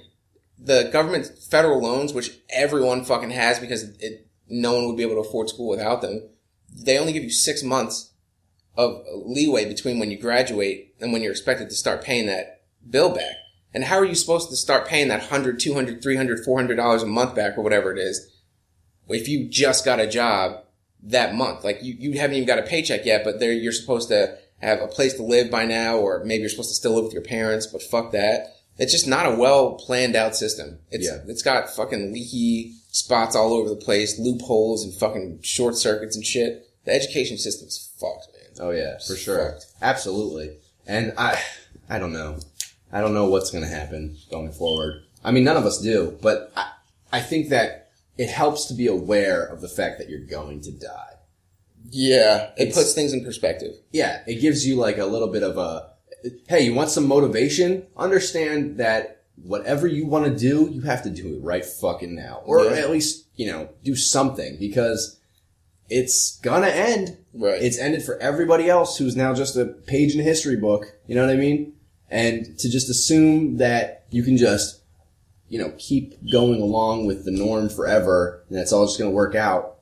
the government federal loans, which everyone fucking has because it, no one would be able to afford school without them. They only give you six months of leeway between when you graduate and when you're expected to start paying that bill back. And how are you supposed to start paying that 100, 200, 300, 400 dollars a month back or whatever it is if you just got a job that month? Like you, you haven't even got a paycheck yet, but there you're supposed to have a place to live by now, or maybe you're supposed to still live with your parents, but fuck that. It's just not a well planned out system. It's, Yeah. it's got fucking leaky spots all over the place, loopholes and fucking short circuits and shit. The education system's fucked, man. oh yeah, for sure, Fucked. absolutely. And I, I don't know, I don't know what's going to happen going forward. I mean, none of us do, but I, I think that it helps to be aware of the fact that you're going to die. Yeah. It It's- puts things in perspective. yeah, it gives you like a little bit of a, hey, you want some motivation? Understand that whatever you want to do, you have to do it right fucking now. Or Yeah. at least, you know, do something because it's gonna end. Right. It's ended for everybody else who's now just a page in a history book. You know what I mean? And to just assume that you can just, you know, keep going along with the norm forever and that's all just gonna work out.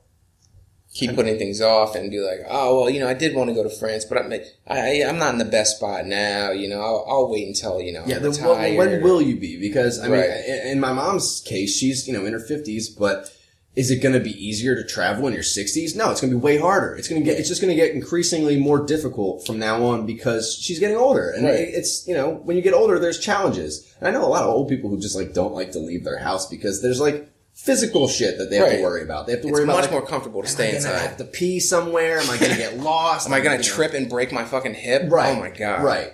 keep putting things off and be like, oh well, you know, I did want to go to France, but I'm I, I'm not in the best spot now. You know, I'll, I'll wait until you know. Yeah, the, well, when will you be? Because I mean, Right. in my mom's case, she's you know in her fifties, but is it going to be easier to travel in your sixties? No, it's going to be way harder. It's going to get it's just going to get increasingly more difficult from now on because she's getting older, and Right. it's you know when you get older, there's challenges. And I know a lot of old people who just like don't like to leave their house because there's like physical shit that they have Right. to worry about. They have to It's worry about much like, more comfortable to stay I inside. have to pee somewhere? Am I going to get lost? Am I gonna trip and break my fucking hip? Oh right. Oh my god. Right.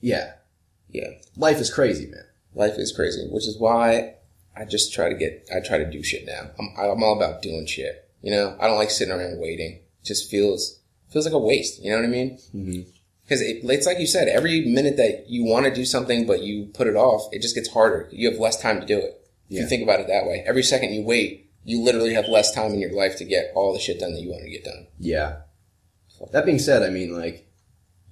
Yeah. Yeah. Life is crazy, man. Life is crazy, which is why I just try to get. I try to do shit now. I'm I'm all about doing shit. You know, I don't like sitting around waiting. It just feels feels like a waste. You know what I mean? Mhm. Because it, it's like you said, every minute that you want to do something but you put it off, it just gets harder. You have less time to do it. If Yeah. you think about it that way, every second you wait, you literally have less time in your life to get all the shit done that you want to get done. Yeah. That being said, I mean, like,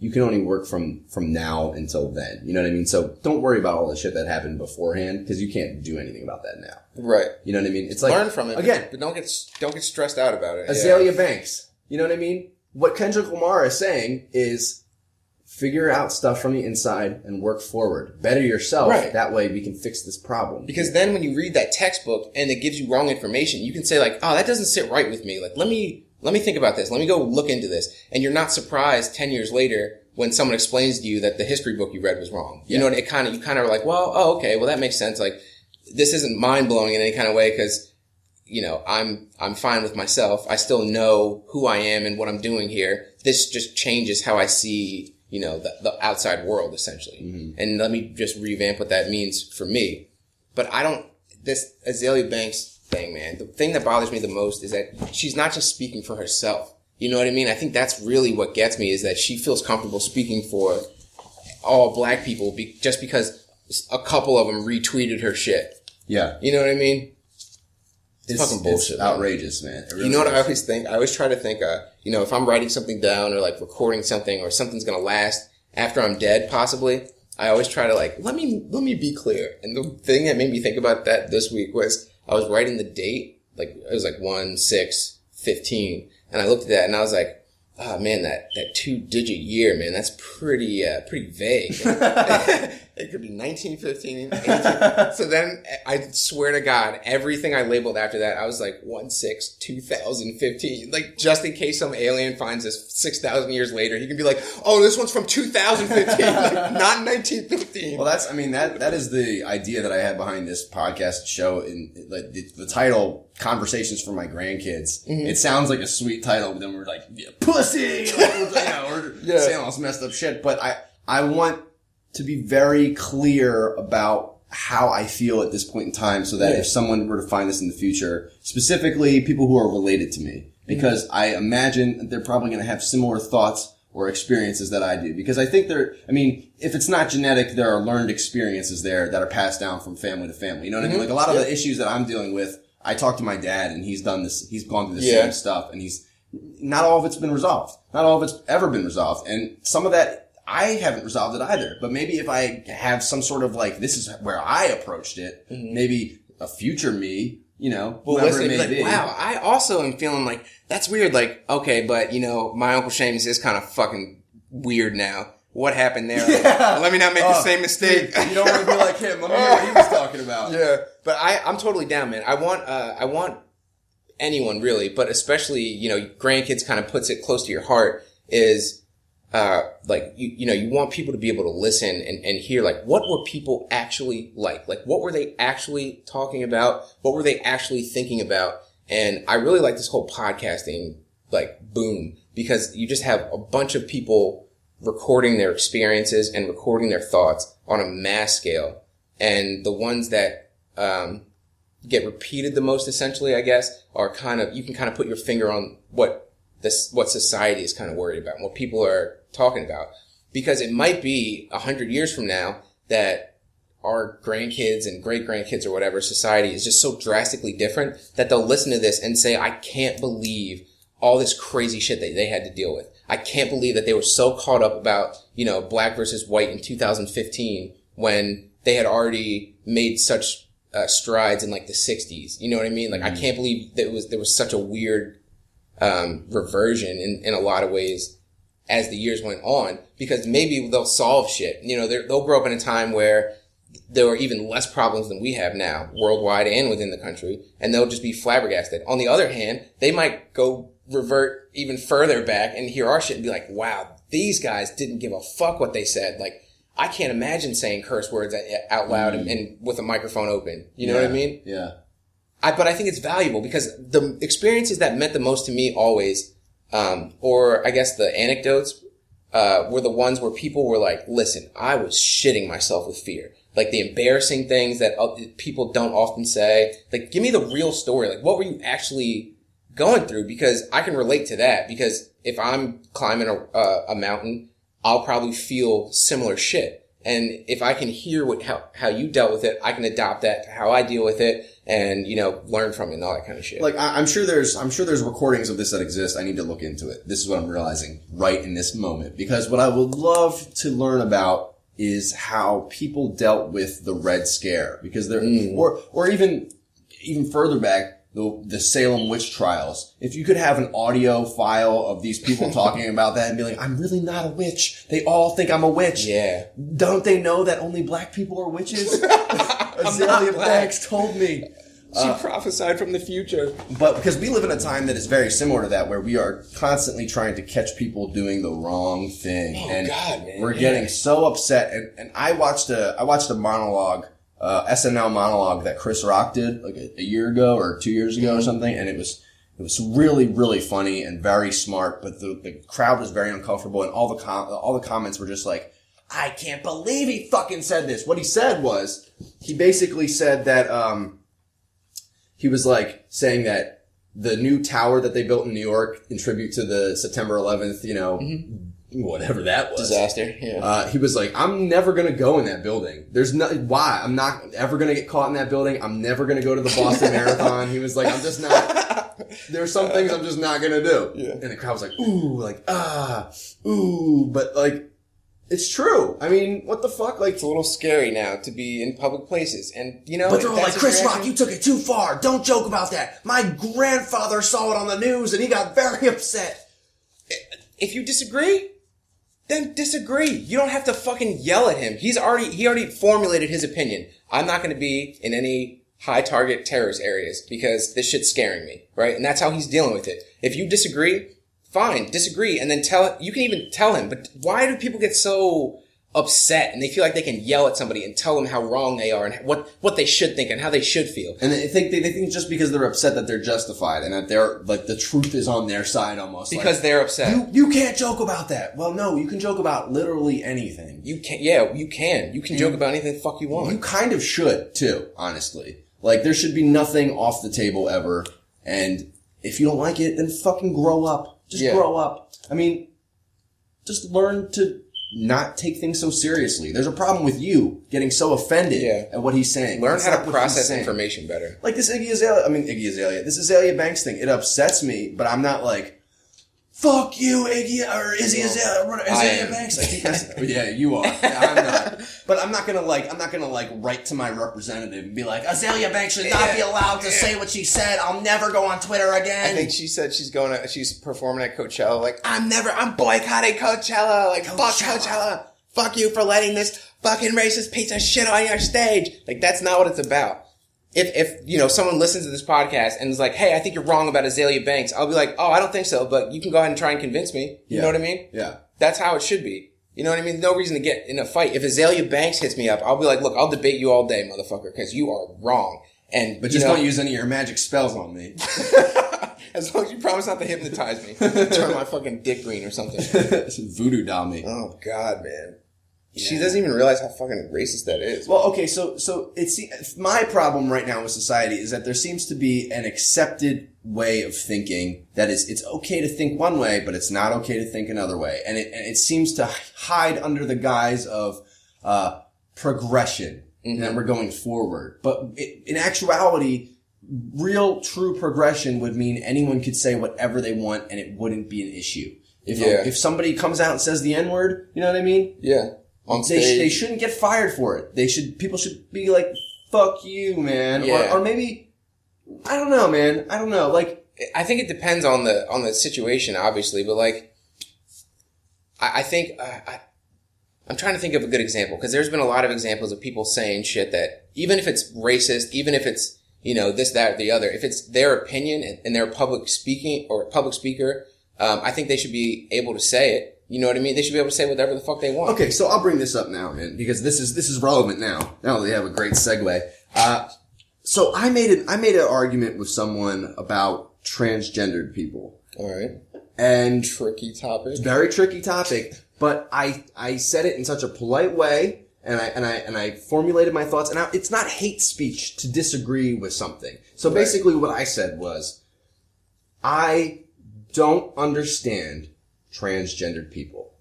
you can only work from from now until then. You know what I mean? So don't worry about all the shit that happened beforehand because you can't do anything about that now. Right. You know what I mean? It's like Learn from it again. but don't get don't get stressed out about it. Azealia Banks. You know what I mean? What Kendrick Lamar is saying is figure out stuff from the inside and work forward. Better yourself. Right. That way we can fix this problem. Because then when you read that textbook and it gives you wrong information, you can say like, "Oh, that doesn't sit right with me. Like, let me let me think about this. Let me go look into this." And you're not surprised 10 years later when someone explains to you that the history book you read was wrong. You Yeah. know, what? it kind of you kind of are like, well, oh, okay, well that makes sense. Like this isn't mind blowing in any kind of way because you know I'm I'm fine with myself. I still know who I am and what I'm doing here. This just changes how I see you know the, the outside world essentially. Mm-hmm. And let me just revamp what that means for me. But I don't this Azealia Banks thing, man. The thing that bothers me the most is that she's not just speaking for herself. You know what I mean? I think that's really what gets me is that she feels comfortable speaking for all black people be, just because a couple of them retweeted her shit. Yeah. You know what I mean? It's, fucking bullshit, It's outrageous, man. It You know what I always think? I always try to think, uh, you know, if I'm writing something down or like recording something or something's gonna last after I'm dead, possibly, I always try to like, let me, let me be clear. And the thing that made me think about that this week was I was writing the date, like, it was like 1, 6, 15. And I looked at that and I was like, oh man, that, that two digit year, man, that's pretty, uh, pretty vague. it could be 1915, 18. so then I swear to God, everything I labeled after that, I was like 1 6 2015. Like, just in case some alien finds this 6,000 years later, he can be like, oh, this one's from 2015, like, not 1915. Well, that's, I mean, that, that is the idea that I had behind this podcast show. In like the, the title, Conversations for My Grandkids. Mm-hmm. It sounds like a sweet title, but then we're like, yeah, pussy! You know, we're Yeah. saying all this messed up shit. But I, I want to be very clear about how I feel at this point in time so that Yeah. if someone were to find this in the future, specifically people who are related to me, because Mm-hmm. I imagine they're probably going to have similar thoughts or experiences that I do. Because I think there, I mean, if it's not genetic, there are learned experiences there that are passed down from family to family. You know what I mean? Like a lot of the issues that I'm dealing with, I talk to my dad and he's done this, he's gone through the Yeah. same stuff and he's, not all of it's been resolved. Not all of it's ever been resolved. And some of that, I haven't resolved it either. But maybe if I have some sort of like, this is where I approached it, maybe a future me, you know, Mm-hmm. Well, whoever listen, it may like, be. wow, I also am feeling like that's weird. Like, okay, but you know, my uncle Seamus is kind of fucking weird now. What happened there? Yeah. let me not make the Oh, same mistake. You don't want to be like him. Let me hear what he was talking about. yeah, but I, I'm totally down, man. I want, uh, I want anyone really, but especially you know, grandkids kind of puts it close to your heart. Is uh, like you, you know, you want people to be able to listen and, and hear like what were people actually like, like what were they actually talking about, what were they actually thinking about, and I really like this whole podcasting like boom because you just have a bunch of people recording their experiences and recording their thoughts on a mass scale, and the ones that um, get repeated the most essentially i guess are kind of you can kind of put your finger on what this what society is kind of worried about what people are talking about. Because it might be a hundred years from now that our grandkids and great grandkids or whatever society is just so drastically different that they'll listen to this and say i can't believe all this crazy shit that they had to deal with. I can't believe that they were so caught up about you know black versus white in 2015 when they had already made such uh, strides in like the 60s. You know what I mean? Like, I can't believe that it was, there was such a weird, um, reversion in, in a lot of ways as the years went on because maybe they'll solve shit. You know, they'll grow up in a time where there are even less problems than we have now, worldwide and within the country, and they'll just be flabbergasted. On the other hand, they might go revert even further back and hear our shit and be like, wow, these guys didn't give a fuck what they said. Like, I can't imagine saying curse words out- loud and, and with a microphone open. You know what I mean? Yeah. I, but I think it's valuable because the experiences that meant the most to me always, um, or I guess the anecdotes, uh, were the ones where people were like, listen, I was shitting myself with fear. Like the embarrassing things that people don't often say. Like, give me the real story. Like, what were you actually going through? Because I can relate to that because if I'm climbing a, uh, a mountain, I'll probably feel similar shit. And if I can hear what, how, how you dealt with it, I can adopt that to how I deal with it and, you know, learn from it and all that kind of shit. Like I, I'm sure there's, I'm sure there's recordings of this that exist. I need to look into it. This is what I'm realizing right in this moment because what I would love to learn about is how people dealt with the Red Scare because there, mm. or or even even further back. The, the Salem witch trials. If you could have an audio file of these people talking about that and be like, I'm really not a witch. They all think I'm a witch. yeah. Don't they know that only black people are witches? Azealia. Banks told me. She uh, prophesied from the future. But because we live in a time that is very similar to that, where we are constantly trying to catch people doing the wrong thing, Oh, and God, man, we're yeah. getting so upset. And, and I watched a I watched a monologue, uh, SNL monologue that Chris Rock did like a, a year ago or two years ago or something, and it was it was really really funny and very smart. But the, the crowd was very uncomfortable, and all the com- all the comments were just like. I can't believe he fucking said this. What he said was, he basically said that, um, he was like saying that the new tower that they built in New York in tribute to the September 11th, you know, whatever that was. Disaster. Yeah. Uh, he was like, I'm never gonna go in that building. There's no, why? I'm not ever gonna get caught in that building. I'm never gonna go to the Boston Marathon. He was like, I'm just not, there's some things I'm just not gonna do. Yeah. And the crowd was like, ooh, like, ah, ooh, but like, it's true. I mean, what the fuck? Like, it's a little scary now to be in public places, and you know. But they're all like, Chris Rock, you took it too far. Don't joke about that. My grandfather saw it on the news and he got very upset. if you disagree, then disagree. You don't have to fucking yell at him. He's already he already formulated his opinion. I'm not going to be in any high target terrorist areas because this shit's scaring me, right? And that's how he's dealing with it. If you disagree, fine, disagree, and then tell. You can even tell him. But why do people get so upset and they feel like they can yell at somebody and tell them how wrong they are and what what they should think and how they should feel? And they think they, they think just because they're upset that they're justified and that they're like the truth is on their side almost. Because Like, they're upset. you you can't joke about that. Well, no, you can joke about literally anything. You can, yeah, you can. You can joke about anything the fuck you want. You kind of should too, honestly. Like there should be nothing off the table ever. And if you don't like it, then fucking grow up. Just Yeah. grow up. I mean, just learn to not take things so seriously. There's a problem with you getting so offended Yeah. at what he's saying. Learn how to process information better. Like this Iggy Azalea, I mean Iggy Azalea, this Azealia Banks thing, it upsets me, but I'm not like, fuck you, Iggy, or Izzy Azalea, or Azealia. Banks. I think that's, yeah, you are. Yeah, I'm not. But I'm not gonna like, I'm not gonna like write to my representative and be like, Azealia Banks should not be allowed to say what she said. I'll never go on Twitter again. I think she said she's going to, she's performing at Coachella. Like, I'm never, I'm boycotting Coachella. Like, fuck Coachella. Coachella. Fuck you for letting this fucking racist piece of shit on your stage. Like, that's not what it's about. If, if, you know, someone listens to this podcast and is like, hey, I think you're wrong about Azealia Banks, I'll be like, oh, I don't think so, but you can go ahead and try and convince me. You Yeah. know what I mean? yeah. That's how it should be. You know what I mean? No reason to get in a fight. If Azealia Banks hits me up, I'll be like, look, I'll debate you all day, motherfucker, because you are wrong. And, But you just know, don't use any of your magic spells on me. as long as you promise not to hypnotize me, turn my fucking dick green or something. Voodoo doll me. Oh God, man. She doesn't even realize how fucking racist that is. Well, okay, so so it's my problem right now with society is that there seems to be an accepted way of thinking that is it's okay to think one way, but it's not okay to think another way, and it and it seems to hide under the guise of uh, progression and that we're going forward. But it, in actuality, real true progression would mean anyone could say whatever they want and it wouldn't be an issue. If Yeah. if somebody comes out and says the n word, you know what I mean? yeah, on they, sh- they shouldn't get fired for it. They should people should be like, "Fuck you, man," Yeah. or, or maybe I don't know, man. I don't know. Like, I think it depends on the on the situation, obviously, but like, I, I think uh, I, I'm trying to think of a good example because there's been a lot of examples of people saying shit that even if it's racist, even if it's you know this, that, or the other, if it's their opinion and, and they're public speaking or public speaker, um, I think they should be able to say it. You know what I mean? They should be able to say whatever the fuck they want. okay, so I'll bring this up now, man, because this is this is relevant now. Now they have a great segue. Uh, so I made an I made an argument with someone about transgendered people, All right. and Tricky topic. very tricky topic, but I I said it in such a polite way, and I and I and I formulated my thoughts. And I, it's not hate speech to disagree with something. So basically, what I said was, I don't understand transgendered people.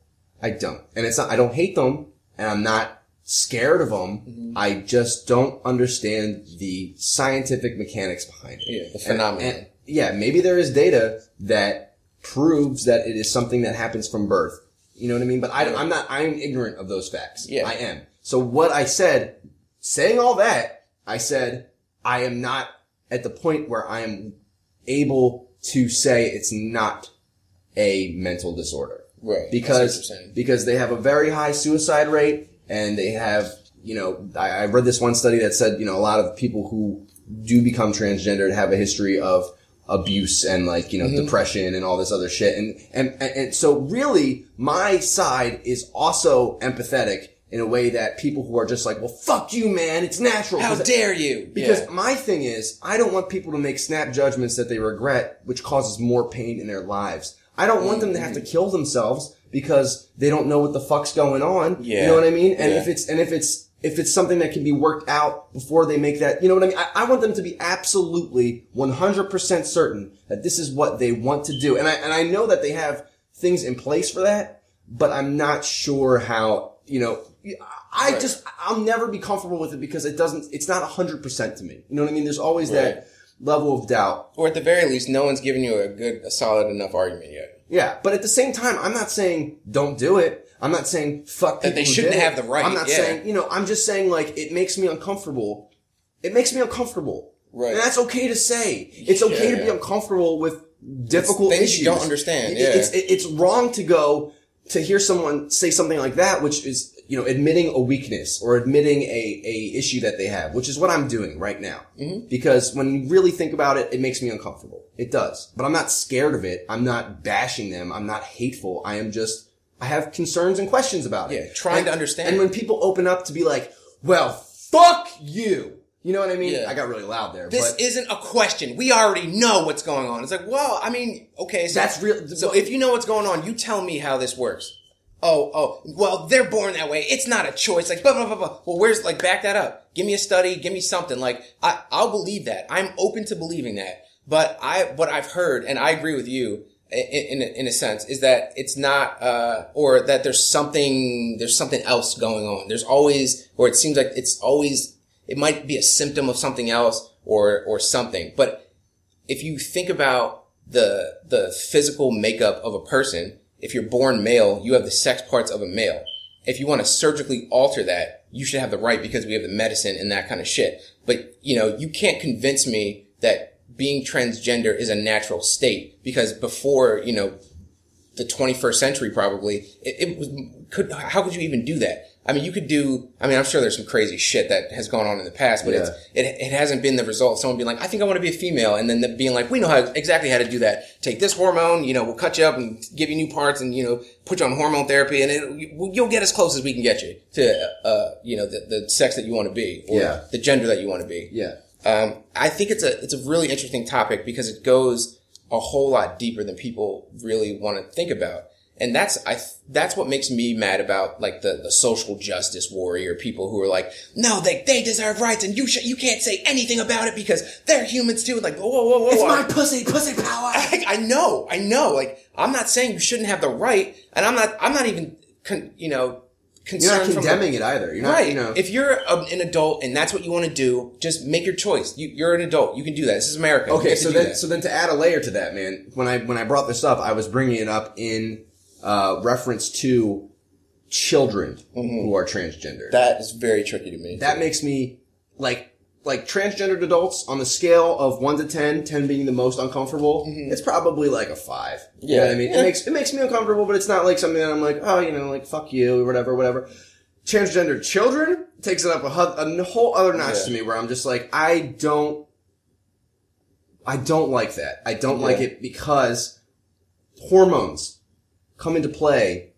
I don't, and it's not. I don't hate them, and I'm not scared of them. Mm-hmm. I just don't understand the scientific mechanics behind it. Yeah, the And- phenomenon. and- yeah, maybe there is data that proves that it is something that happens from birth. You know what I mean? But I, I'm not, I'm ignorant of those facts. Yeah. I am. So what I said, saying all that, I said, I am not at the point where I am able to say it's not a mental disorder. Right. Because, what you're saying. because they have a very high suicide rate and they have, you know, I, I read this one study that said, you know, a lot of people who do become transgendered have a history of abuse and like you know mm-hmm. depression and all this other shit and, and and and so really my side is also empathetic in a way that people who are just like well fuck you man it's natural how dare you? because Yeah. my thing is, I don't want people to make snap judgments that they regret, which causes more pain in their lives. I don't want them to have to mm-hmm. kill themselves because they don't know what the fuck's going on. You know what I mean? And Yeah. if it's, and if it's, if it's something that can be worked out before they make that, you know what I mean? I, I want them to be absolutely 100% certain that this is what they want to do. And I, and I know that they have things in place for that, but I'm not sure how, you know, I Right. just, I'll never be comfortable with it because it doesn't, it's not 100% to me. You know what I mean? There's always Right. that level of doubt. or at the very least, no one's given you a good, a solid enough argument yet. Yeah. But at the same time, I'm not saying don't do it. I'm not saying fuck That they shouldn't have the right, I'm not yeah. saying, you know, I'm just saying like it makes me uncomfortable. It makes me uncomfortable. Right. And that's okay to say. It's okay Yeah, to be yeah. uncomfortable with difficult things issues. you don't understand, yeah. It's, it's wrong to go to hear someone say something like that, which is, you know, admitting a weakness or admitting a, a issue that they have, which is what I'm doing right now. Mm-hmm. Because when you really think about it, it makes me uncomfortable. It does. But I'm not scared of it. I'm not bashing them. I'm not hateful. I am just, I have concerns and questions about it. Yeah, trying And- to understand. And when people open up to be like, well, fuck you. You know what I mean? Yeah. I got really loud there. This but isn't a question. We already know what's going on. It's like, well, I mean, okay, so That's real- So if you know what's going on, you tell me how this works. Oh, oh, well, they're born that way. It's not a choice. Like, blah, blah, blah, blah. Well, where's, like, back that up. Give me a study. Give me something. Like, I, I'll believe that. I'm open to believing that. But I, what I've heard, and I agree with you in, in, a- in a sense, is that it's not, uh, or that there's something, there's something else going on. There's always, or it seems like it's always, it might be a symptom of something else or, or something. But if you think about the the physical makeup of a person, if you're born male, you have the sex parts of a male. If you want to surgically alter that, you should have the right because we have the medicine and that kind of shit. But you know, you can't convince me that being transgender is a natural state because before you know the 21st century probably it, it was could how could you even do that i mean you could do i mean i'm sure there's some crazy shit that has gone on in the past but it's it, it hasn't been the result of someone being like i think i want to be a female and then being like we know how exactly how to do that take this hormone you know we'll cut you up and give you new parts and you know put you on hormone therapy and it, you'll get as close as we can get you to uh you know the, the sex that you want to be or Yeah. the gender that you want to be yeah. um, I think it's a it's a really interesting topic because it goes a whole lot deeper than people really want to think about, and that's I th- that's what makes me mad about like the, the social justice warrior people who are like, no, they they deserve rights, and you sh- you can't say anything about it because they're humans too. Like, whoa, whoa, whoa, It's whoa. It's my pussy, pussy power. I, I know, I know. Like, I'm not saying you shouldn't have the right, and I'm not I'm not even con- you know You're not the- condemning it either. You're not, right. you know. If you're a, an adult and that's what you want to do, just make your choice. You, you're an adult. You can do that. This is America. Okay, so then, that. so then to add a layer to that, man, when I when I brought this up, I was bringing it up in uh, reference to children who are transgender. that is very tricky to me. that makes me like like transgendered adults on the scale of one to 10, 10 being the most uncomfortable. It's probably like a five. You know Yeah. what I mean? Yeah. It makes it makes me uncomfortable, but it's not like something that I'm like, oh, you know, like fuck you or whatever, whatever. Transgendered children takes it up a, hu- a whole other notch Yeah. to me, where I'm just like, I don't, I don't like that. I don't like it because hormones come into play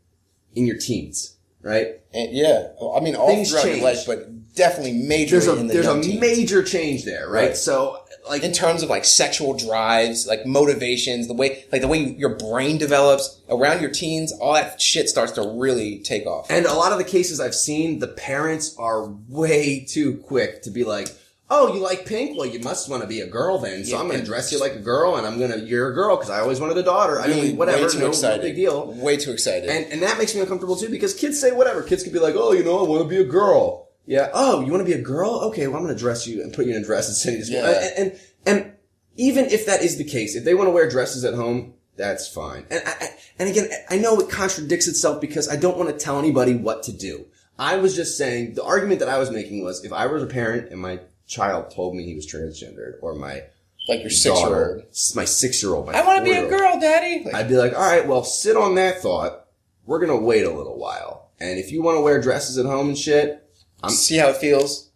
in your teens, right? and yeah, I mean all Things throughout change. your life, but definitely major. There's a in the there's a teens. major change there, right? Right. So like in terms of like sexual drives, like motivations, the way like the way your brain develops around your teens, all that shit starts to really take off. And a lot of the cases I've seen, the parents are way too quick to be like, "Oh, you like pink? Well, you must want to be a girl then. So Yeah, I'm going to dress you like a girl, and I'm going to you're a girl because I always wanted a daughter. I mean, whatever, way too no, excited. big deal." Way too excited. And and that makes me uncomfortable too because kids say whatever. Kids could be like, "Oh, you know, I want to be a girl." Yeah. Oh, you want to be a girl? Okay, well, I'm going to dress you and put you in a dress and send you to school. Yeah. And, and and even if that is the case, if they want to wear dresses at home, that's fine. And I- and again, I know it contradicts itself because I don't want to tell anybody what to do. I was just saying the argument that I was making was if I was a parent and my child told me he was transgendered or my like your six year old. my six year old, I want to be a girl, daddy. Like, I'd be like, all right, well, sit on that thought. We're gonna wait a little while, and if you want to wear dresses at home and shit, I'm see how it feels.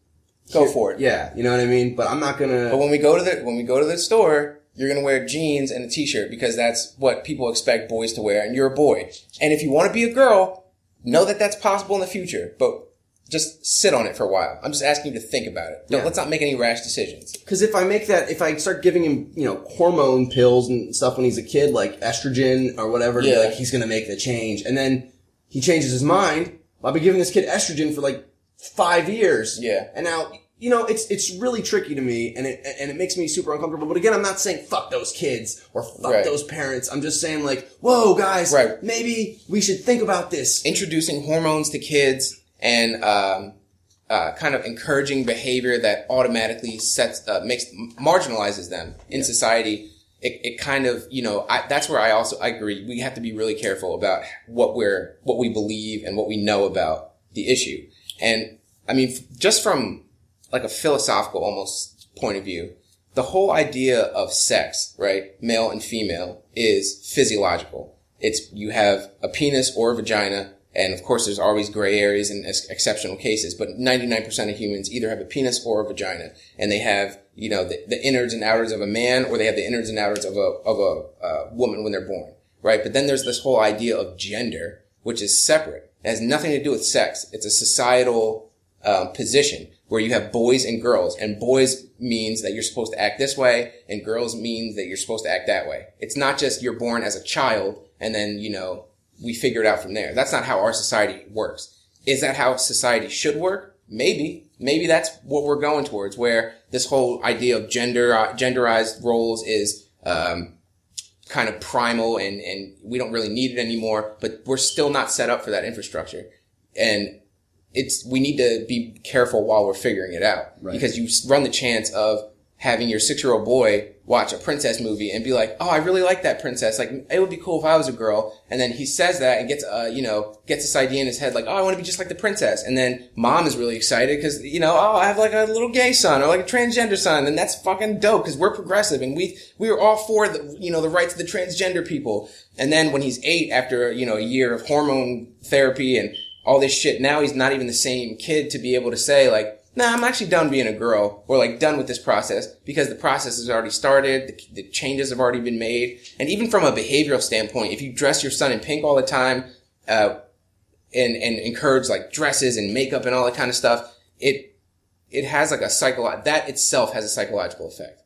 go for it. Yeah, you know what I mean. But I'm not gonna. But when we go to the when we go to the store, you're gonna wear jeans and a t-shirt because that's what people expect boys to wear, and you're a boy. And if you want to be a girl, know that that's possible in the future. But just sit on it for a while. I'm just asking you to think about it. Don't, Yeah. Let's not make any rash decisions. Because if I make that, if I start giving him, you know, hormone pills and stuff when he's a kid, like estrogen or whatever, Yeah. like he's gonna make the change, and then he changes his mind. I'll be giving this kid estrogen for like five years. Yeah. And now, you know, it's it's really tricky to me, and it and it makes me super uncomfortable. But again, I'm not saying fuck those kids or fuck Right. those parents. I'm just saying like, whoa, guys, Right. maybe we should think about this. Introducing hormones to kids and um, uh, kind of encouraging behavior that automatically sets uh, makes marginalizes them in society. It, it kind of you know I, that's where I also I agree. We have to be really careful about what we're what we believe and what we know about the issue. And I mean, f- just from like a philosophical almost point of view, the whole idea of sex, right, male and female, is physiological. It's you have a penis or a vagina, and of course, there's always gray areas and ex- exceptional cases. But 99% of humans either have a penis or a vagina, and they have you know the, the innards and outwards of a man, or they have the innards and outwards of a of a uh, woman when they're born, right? But then there's this whole idea of gender, which is separate. It has nothing to do with sex. It's a societal um, position where you have boys and girls, and boys means that you're supposed to act this way, and girls means that you're supposed to act that way. It's not just you're born as a child and then you know we figure it out from there. That's not how our society works. Is that how society should work? Maybe. Maybe that's what we're going towards, where this whole idea of gender uh, genderized roles is um, kind of primal and, and we don't really need it anymore, but we're still not set up for that infrastructure. And it's, we need to be careful while we're figuring it out Right. because you run the chance of having your six year old boy watch a princess movie and be like, Oh, I really like that princess. Like, it would be cool if I was a girl. And then he says that and gets, uh, you know, gets this idea in his head like, Oh, I want to be just like the princess. And then mom is really excited because, you know, oh, I have like a little gay son or like a transgender son. And that's fucking dope because we're progressive and we, we are all for the, you know, the rights of the transgender people. And then when he's eight after, you know, a year of hormone therapy and all this shit, now he's not even the same kid to be able to say like, nah, I'm actually done being a girl or like done with this process because the process has already started. The, the changes have already been made. And even from a behavioral standpoint, if you dress your son in pink all the time, uh, and, and encourage like dresses and makeup and all that kind of stuff, it, it has like a psycho, that itself has a psychological effect.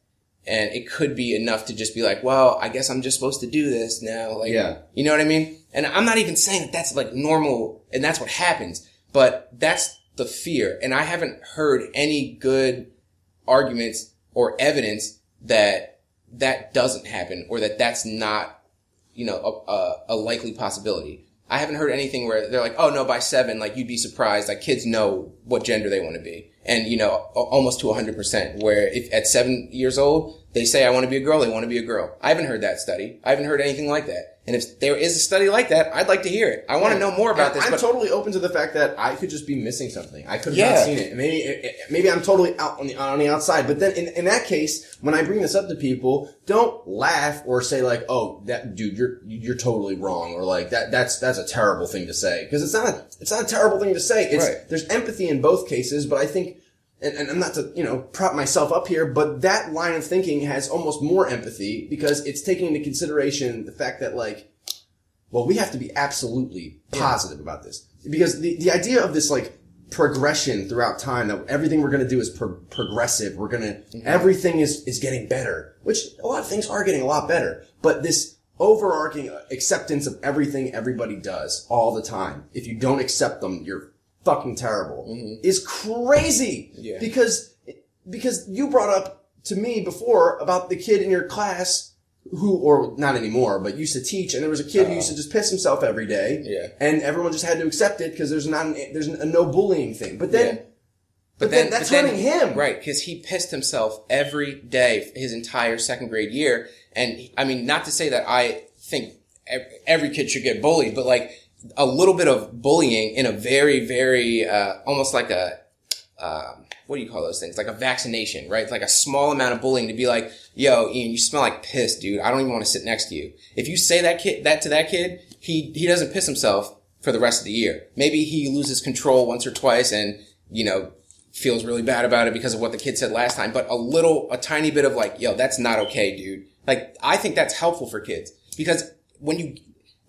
And it could be enough to just be like, well, I guess I'm just supposed to do this now. Like, Yeah. you know what I mean? And I'm not even saying that that's like normal and that's what happens, but that's the fear. And I haven't heard any good arguments or evidence that that doesn't happen or that that's not, you know, a, a, a likely possibility. I haven't heard anything where they're like, oh no, by seven, like you'd be surprised. Like kids know what gender they want to be. And, you know, almost to 100%. Where if at seven years old, they say, I want to be a girl, they want to be a girl. I haven't heard that study. I haven't heard anything like that. And if there is a study like that, I'd like to hear it. I want to know more about this. I'm but totally open to the fact that I could just be missing something. I could have Yeah. not seen it. Maybe it- it- maybe I'm totally out on the on the outside. But then in, in that case, when I bring this up to people, don't laugh or say like, "Oh, that dude, you're you're totally wrong," or like that that's that's a terrible thing to say because it's not a, it's not a terrible thing to say. It's Right. there's empathy in both cases, but I think. And, and I'm not to, you know, prop myself up here, but that line of thinking has almost more empathy because it's taking into consideration the fact that like, well, we have to be absolutely positive about this because the, the idea of this like progression throughout time that everything we're going to do is pro- progressive. We're going to, mm-hmm. everything is, is getting better, which a lot of things are getting a lot better, but this overarching acceptance of everything everybody does all the time. If you don't accept them, you're fucking terrible mm-hmm. is crazy Yeah. because, because you brought up to me before about the kid in your class who, or not anymore, but used to teach, and there was a kid who used to uh-huh. just piss himself every day. Yeah. And everyone just had to accept it because there's not an, there's a no bullying thing. But then, Yeah. but, then, that's but then- hurting him. Right, because he pissed himself every day his entire second grade year. And I mean, not to say that I think ev- every kid should get bullied, but like a little bit of bullying in a very, very, uh, almost like a, um, what do you call those things? Like a vaccination, right? Like a small amount of bullying to be like, yo, Ian, you smell like piss, dude. I don't even want to sit next to you. If you say that kid, that to that kid, he, he doesn't piss himself for the rest of the year. Maybe he loses control once or twice and, you know, feels really bad about it because of what the kid said last time, but a little, a tiny bit of like, yo, that's not okay, dude. Like, I think that's helpful for kids because when you,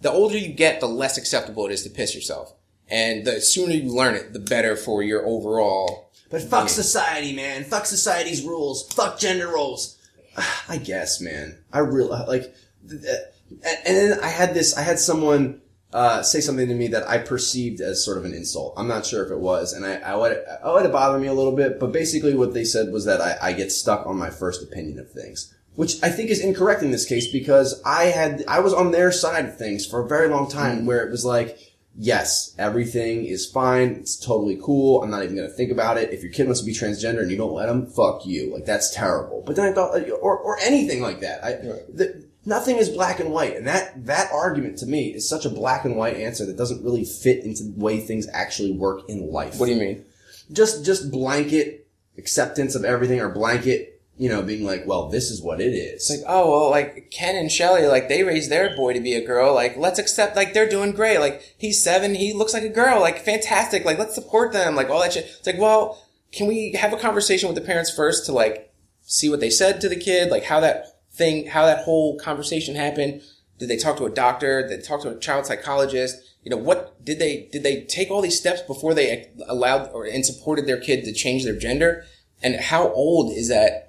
the older you get, the less acceptable it is to piss yourself. And the sooner you learn it, the better for your overall. But fuck society, man. Fuck society's rules. Fuck gender roles. I guess, man. I really like, th- th- and then I had this. I had someone uh, say something to me that I perceived as sort of an insult. I'm not sure if it was, and I, I would, I would bother me a little bit. But basically, what they said was that I, I get stuck on my first opinion of things, which I think is incorrect in this case because I had, I was on their side of things for a very long time, hmm. where it was like. Yes, everything is fine. It's totally cool. I'm not even going to think about it. If your kid wants to be transgender and you don't let him, fuck you. Like that's terrible. But then I thought, uh, or or anything like that. I, the, nothing is black and white, and that that argument to me is such a black and white answer that doesn't really fit into the way things actually work in life. What do you mean? Just just blanket acceptance of everything, or blanket, you know, being like, well, this is what it is. It's like, oh, well, like Ken and Shelly, like they raised their boy to be a girl. Like, let's accept, like they're doing great. Like he's seven, he looks like a girl. Like fantastic. Like let's support them. Like all that shit. It's like, well, can we have a conversation with the parents first to like see what they said to the kid? Like how that thing, how that whole conversation happened? Did they talk to a doctor? Did they talk to a child psychologist? You know, what did they, did they take all these steps before they allowed or and supported their kid to change their gender? And how old is that?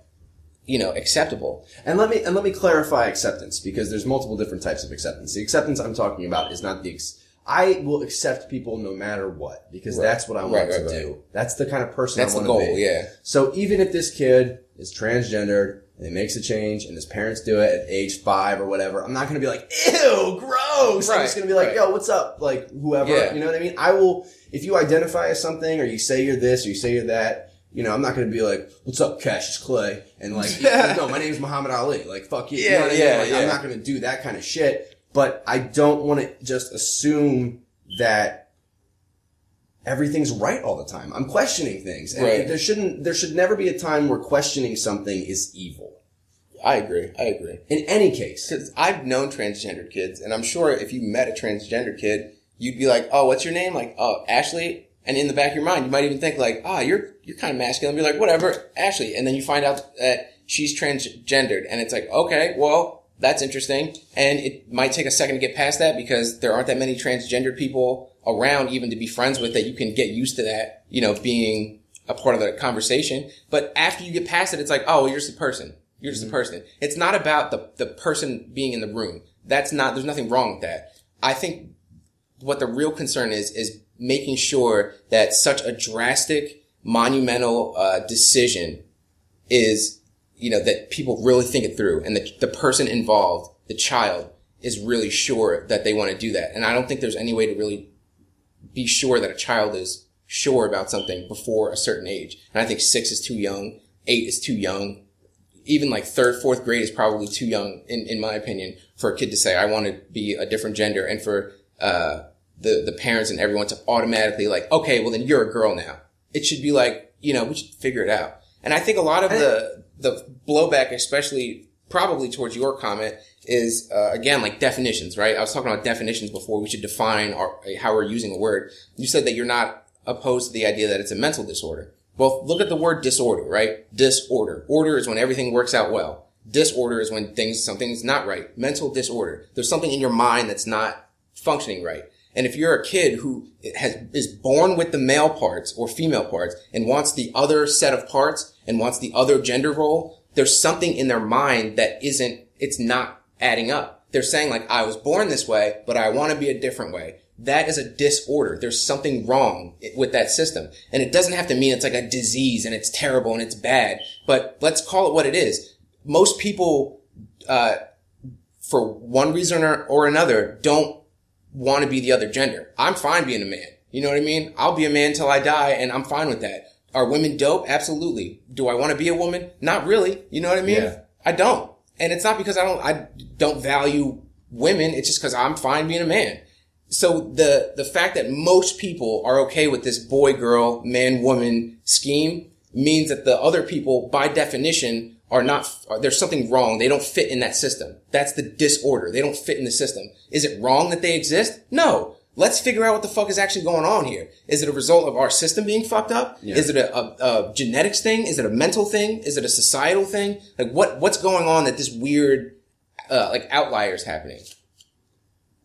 You know, acceptable. And let me and let me clarify acceptance because there's multiple different types of acceptance. The acceptance I'm talking about is not the ex- I will accept people no matter what because Right. that's what I want Right, to right, do. That's the kind of person That's I the want to goal, be. yeah. So even if this kid is transgendered and he makes a change and his parents do it at age five or whatever, I'm not going to be like, ew, gross. I'm just going to be like, yo, what's up? Like whoever, Yeah. you know what I mean? I will, if you identify as something or you say you're this or you say you're that, you know, I'm not going to be like, "What's up, Cassius Clay?" and like, no, my name's Muhammad Ali. Like, fuck you. you know Yeah, what I mean? yeah, Like, yeah. I'm not going to do that kind of shit. But I don't want to just assume that everything's right all the time. I'm questioning things, and Right. there shouldn't. There should never be a time where questioning something is evil. I agree. I agree. In any case, Because I've known transgendered kids, and I'm sure if you met a transgender kid, you'd be like, "Oh, what's your name?" Like, "Oh, Ashley." And in the back of your mind, you might even think like, "Ah, you're you're kind of masculine." Be like, "Whatever, Ashley." And then you find out that she's transgendered, and it's like, "Okay, well, that's interesting." And it might take a second to get past that because there aren't that many transgendered people around, even to be friends with, that you can get used to that. You know, being a part of the conversation. But after you get past it, it's like, "Oh, you're just a person." You're just a mm-hmm. person. It's not about the, the person being in the room. That's not, there's nothing wrong with that. I think what the real concern is, is making sure that such a drastic, monumental, uh, decision is, you know, that people really think it through and the, the person involved, the child, is really sure that they want to do that. And I don't think there's any way to really be sure that a child is sure about something before a certain age. And I think six is too young, eight is too young, even like third, fourth grade is probably too young, in, in my opinion, for a kid to say, I want to be a different gender and for, uh, the, the parents and everyone to automatically like, okay, well then you're a girl now. It should be like, you know, we should figure it out. And I think a lot of the, the blowback, especially probably towards your comment is, uh, again, like definitions, right? I was talking about definitions before. We should define our, how we're using a word. You said that you're not opposed to the idea that it's a mental disorder. Well, look at the word disorder, right? Disorder. Order is when everything works out well. Disorder is when things, something's not right. Mental disorder. There's something in your mind that's not functioning right. And if you're a kid who has, is born with the male parts or female parts and wants the other set of parts and wants the other gender role, there's something in their mind that isn't, it's not adding up. They're saying like, I was born this way, but I want to be a different way. That is a disorder. There's something wrong with that system. And it doesn't have to mean it's like a disease and it's terrible and it's bad, but let's call it what it is. Most people, uh, for one reason or, or another, don't want to be the other gender. I'm fine being a man. You know what I mean? I'll be a man till I die and I'm fine with that. Are women dope? Absolutely. Do I want to be a woman? Not really. You know what I mean? Yeah. I don't. And it's not because I don't, I don't value women. It's just because I'm fine being a man. So the, the fact that most people are okay with this boy, girl, man, woman scheme means that the other people, by definition, are not, are, there's something wrong. They don't fit in that system. That's the disorder. They don't fit in the system. Is it wrong that they exist? No. let's figure out what the fuck is actually going on here. Is it a result of our system being fucked up? Yeah. Is it a, a, a genetics thing? Is it a mental thing? Is it a societal thing? Like what what's going on that this weird uh, like outliers happening?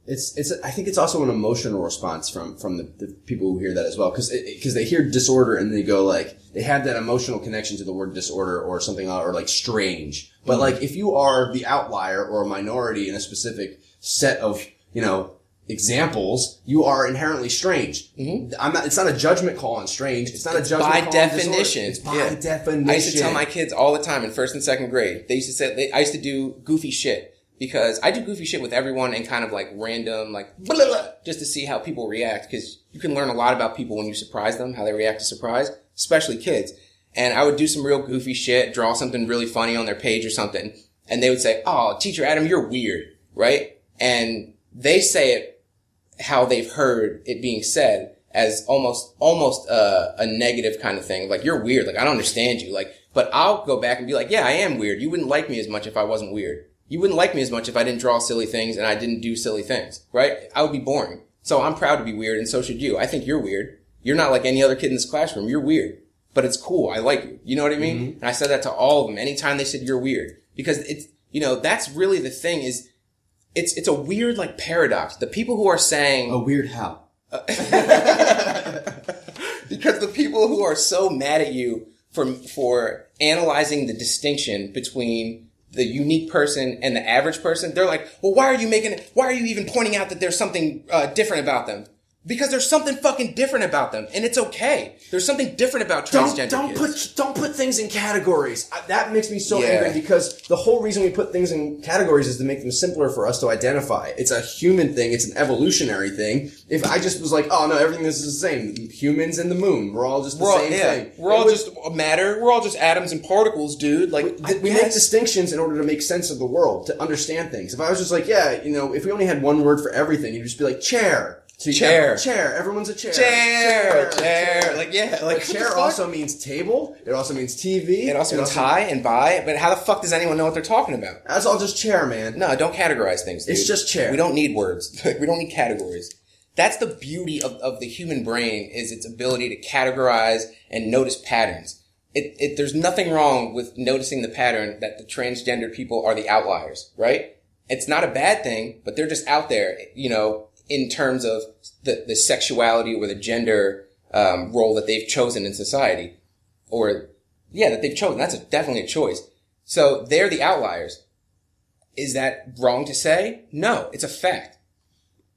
It's it's. I think it's also an emotional response from from the, the people who hear that as well, because because they hear disorder and they go like they have that emotional connection to the word disorder or something or like strange. But like if you are the outlier or a minority in a specific set of you know examples, you are inherently strange. Mm-hmm. I'm not. It's not a judgment call on strange. It's not a judgment by call on definition. It's by yeah. definition. I used to tell my kids all the time in first and second grade. They used to say they, I used to do goofy shit because I do goofy shit with everyone and kind of like random like blah, blah, just to see how people react because you can learn a lot about people when you surprise them, how they react to surprise, especially kids. And I would do some real goofy shit, draw something really funny on their page or something, and they would say, "Oh, teacher Adam, you're weird," right? And they say it how they've heard it being said as almost almost a, a negative kind of thing. Like you're weird. Like I don't understand you. Like, but I'll go back and be like, yeah, I am weird. You wouldn't like me as much if I wasn't weird. You wouldn't like me as much if I didn't draw silly things and I didn't do silly things, right? I would be boring. So I'm proud to be weird, and so should you. I think you're weird. You're not like any other kid in this classroom. You're weird, but it's cool. I like you. You know what I mean? Mm-hmm. And I said that to all of them anytime they said you're weird because it's you know that's really the thing is it's it's a weird like paradox. The people who are saying a weird how. because the people who are so mad at you for for analyzing the distinction between the unique person and the average person, they're like, well, why are you making it? Why are you even pointing out that there's something uh, different about them? Because there's something fucking different about them, and it's okay. There's something different about transgender Don't, don't kids. put don't put things in categories. I- That makes me so Yeah. angry because the whole reason we put things in categories is to make them simpler for us to identify. It's a human thing. It's an evolutionary thing. If I just was like, oh no, everything is the same. Humans and the moon, we're all just the we're all, same yeah, thing. we're It all just matter. We're all just atoms and particles, dude. Like Th- we make distinctions in order to make sense of the world, to understand things. If I was just like, yeah, you know, if we only had one word for everything, you'd just be like chair. So Chair. chair. Everyone's a chair. chair, chair, like yeah, like But chair also means table. It also means TV. It also means high and buy, but how the fuck does anyone know what they're talking about? That's all just chair, man. No, don't categorize things. It's just chair. We don't need words. we don't need categories. That's the beauty of, of the human brain is its ability to categorize and notice patterns. It, it, there's nothing wrong with noticing the pattern that the transgender people are the outliers, right? It's not a bad thing, but they're just out there, you know, in terms of the, the sexuality or the gender um, role that they've chosen in society. Or, yeah, that they've chosen. That's a, definitely a choice. So they're the outliers. Is that wrong to say? No, it's a fact.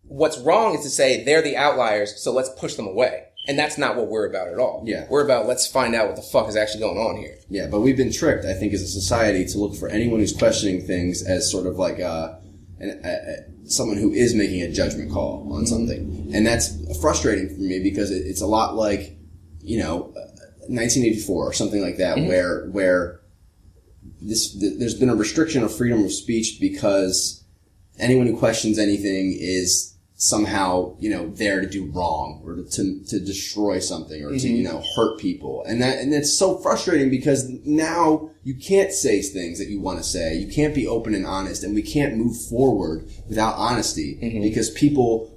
What's wrong is to say they're the outliers, so let's push them away. And that's not what we're about at all. Yeah. We're about let's find out what the fuck is actually going on here. Yeah, but we've been tricked, I think, as a society to look for anyone who's questioning things as sort of like uh, an, a, someone who is making a judgment call on something, and that's frustrating for me because it, it's a lot like, you know, uh, 1984 or something like that, where where this th- there's been a restriction of freedom of speech because anyone who questions anything is somehow you know there to do wrong or to to destroy something or to mm-hmm. you know hurt people. And that and it's so frustrating because now you can't say things that you want to say. You can't be open and honest and we can't move forward without honesty mm-hmm. because people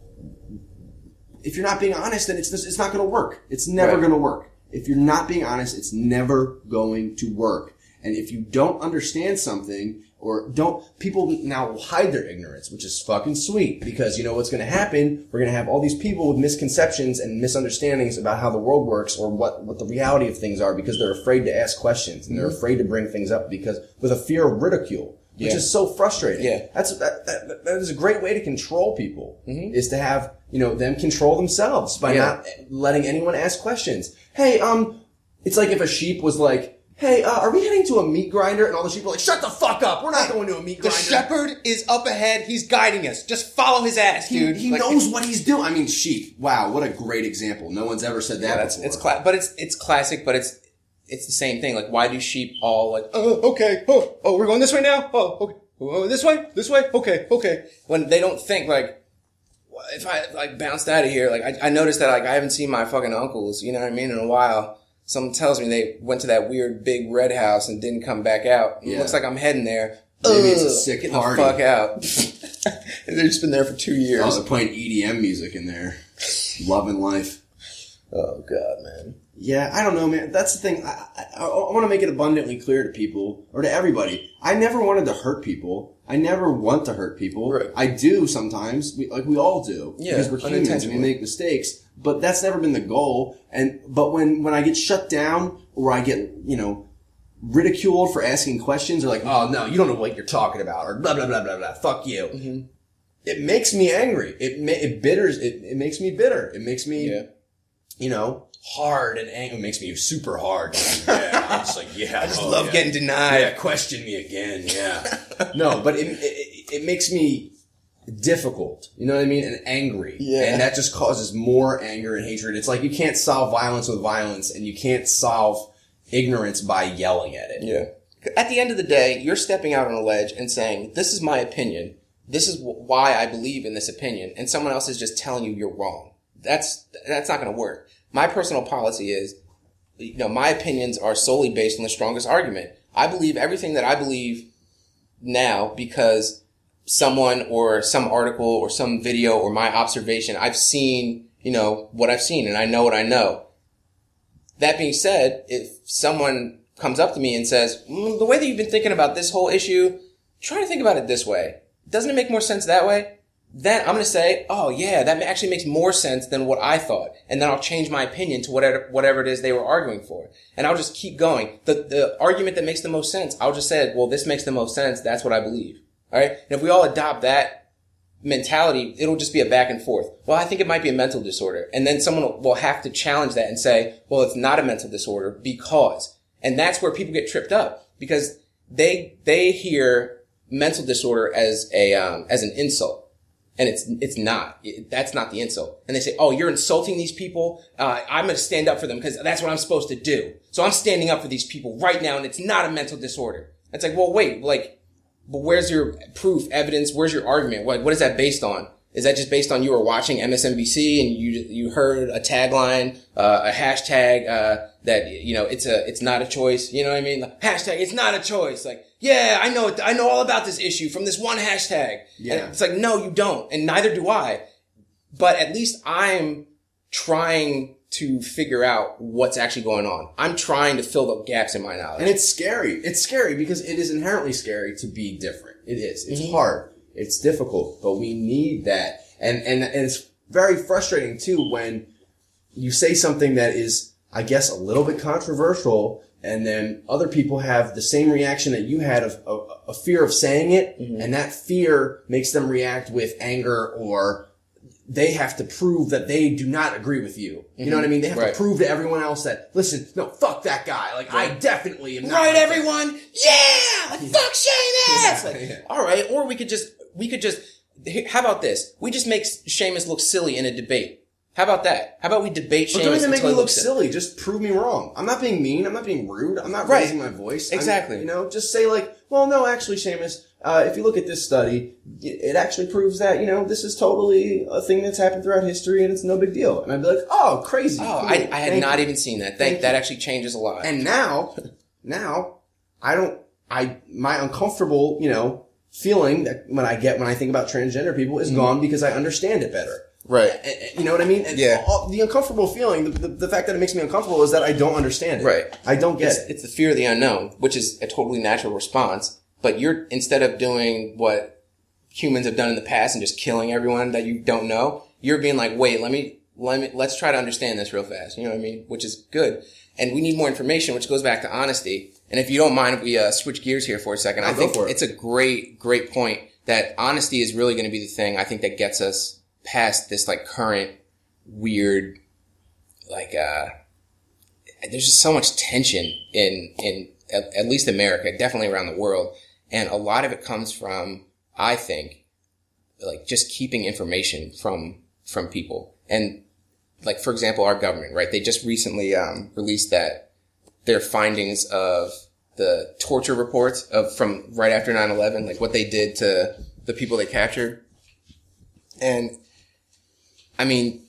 if you're not being honest then it's just, it's not going to work. It's never Right. going to work. If you're not being honest it's never going to work. And if you don't understand something or don't, people now will hide their ignorance, which is fucking sweet because you know what's going to happen? We're going to have all these people with misconceptions and misunderstandings about how the world works or what, what the reality of things are because they're afraid to ask questions and they're afraid to bring things up because with a fear of ridicule, which Yeah. is so frustrating. Yeah. That's, that, that, that is a great way to control people is to have, you know, them control themselves by Yeah. not letting anyone ask questions. Hey, um, it's like if a sheep was like, "Hey, uh, are we heading to a meat grinder?" And all the sheep are like, "Shut the fuck up! We're not going to a meat grinder. The shepherd is up ahead. He's guiding us. Just follow his ass, he, dude. he Like, knows what he's doing. I mean, sheep. Wow, what a great example. No one's ever said that. Yeah, that's before. it's cla- but it's it's classic, but it's it's the same thing. Like, why do sheep all like? Oh, okay. Oh, oh, we're going this way now. Oh, okay. Oh, this way. This way. Okay. Okay. When they don't think like, if I like bounced out of here, like I, I noticed that like I haven't seen my fucking uncles, you know what I mean, in a while. Someone tells me they went to that weird big red house and didn't come back out. It looks like I'm heading there. Maybe it's a sick get party. the fuck out. and they've just been there for two years. Oh, they're playing EDM music in there. Loving life. Oh god, man. Yeah, I don't know, man. That's the thing. I, I, I want to make it abundantly clear to people or to everybody. I never wanted to hurt people. I never want to hurt people. Right. I do sometimes, we, like we all do, Yeah, because we're humans and we make mistakes. But that's never been the goal. And but when when I get shut down or I get you know ridiculed for asking questions or like, oh no, you don't know what you're talking about or blah blah blah blah blah. Fuck you. Mm-hmm. It makes me angry. It ma- it bitters. It, it makes me bitter. It makes me Yeah. you know, hard and angry. It makes me super hard. Yeah, I'm just like, yeah. I just oh, love yeah. getting denied. Yeah, question me again. Yeah. no, but it, it, it makes me difficult. You know what I mean? And angry. Yeah. And that just causes more anger and hatred. It's like you can't solve violence with violence and you can't solve ignorance by yelling at it. Yeah. At the end of the day, you're stepping out on a ledge and saying, "This is my opinion. This is why I believe in this opinion," and someone else is just telling you you're wrong. That's that's not going to work. My personal policy is, you know, my opinions are solely based on the strongest argument. I believe everything that I believe now because someone or some article or some video or my observation, I've seen, you know, what I've seen and I know what I know. That being said, if someone comes up to me and says, mm, the way that you've been thinking about this whole issue, try to think about it this way. Doesn't it make more sense that way? Then I'm going to say, oh yeah, that actually makes more sense than what I thought. And then I'll change my opinion to whatever, whatever it is they were arguing for. And I'll just keep going. The, the argument that makes the most sense, I'll just say, well, this makes the most sense. That's what I believe. All right. And if we all adopt that mentality, it'll just be a back and forth. Well, I think it might be a mental disorder. And then someone will- have to challenge that and say, well, it's not a mental disorder because. And that's where people get tripped up because they, they hear mental disorder as a, um, as an insult. And it's, it's not. That's not the insult. And they say, oh, you're insulting these people. Uh, I'm going to stand up for them because that's what I'm supposed to do. So I'm standing up for these people right now and it's not a mental disorder. It's like, well, wait, like, but where's your proof, evidence? Where's your argument? What what is that based on? Is that just based on you were watching MSNBC and you you heard a tagline, uh, a hashtag uh, that you know it's a it's not a choice. You know what I mean? Like, hashtag it's not a choice. Like yeah, I know I know all about this issue from this one hashtag. Yeah. And it's like no, you don't, and neither do I. But at least I'm trying to figure out what's actually going on. I'm trying to fill the gaps in my knowledge. And it's scary. It's scary because it is inherently scary to be different. It is. It's Mm-hmm. hard. It's difficult, but we need that. And, and, and it's very frustrating too when you say something that is, I guess, a little bit controversial and then other people have the same reaction that you had of a, fear of saying it. Mm-hmm. And that fear makes them react with anger or they have to prove that they do not agree with you. You know what I mean? They have Mm-hmm. Right. to prove to everyone else that, listen, no, fuck that guy. Like, I definitely am not. right, like that. everyone. Yeah, like, fuck Seamus. Like, Yeah. All right, or we could just we could just. How about this? We just make Seamus look silly in a debate. How about that? How about we debate But Seamus don't even make until me he look looks silly. Just prove me wrong. I'm not being mean. I'm not being rude. I'm not Right. raising my voice. I'm- Exactly. you know, just say like, well, no, actually, Seamus, uh, if you look at this study, it actually proves that, you know, this is totally a thing that's happened throughout history and it's no big deal. And I'd be like, oh, crazy. Oh, I, I had thank not you." even seen that. Thank Thank, that actually changes a lot. And now, now, I don't, I, my uncomfortable, you know, feeling that when I get, when I think about transgender people Mm-hmm. is gone because I understand it better. right. You know what I mean? And Yeah. all- the uncomfortable feeling, the, the, the fact that it makes me uncomfortable is that I don't understand it. Right. I don't get It's, it. it's the fear of the unknown, which is a totally natural response. But you're instead of doing what humans have done in the past and just killing everyone that you don't know, you're being like, wait, let me let me let's try to understand this real fast. You know what I mean? Which is good. And we need more information, which goes back to honesty. And if you don't mind, if we uh, switch gears here for a second, I Oh, go think it. it's a great, great point that honesty is really going to be the thing. I think that gets us past this like current weird, like uh, there's just so much tension in in at, at least America, definitely around the world, and a lot of it comes from I think like just keeping information from from people. And like for example our government right? They just recently um, released that their findings of the torture reports of from right after 9-11 like what they did to the people they captured. And i mean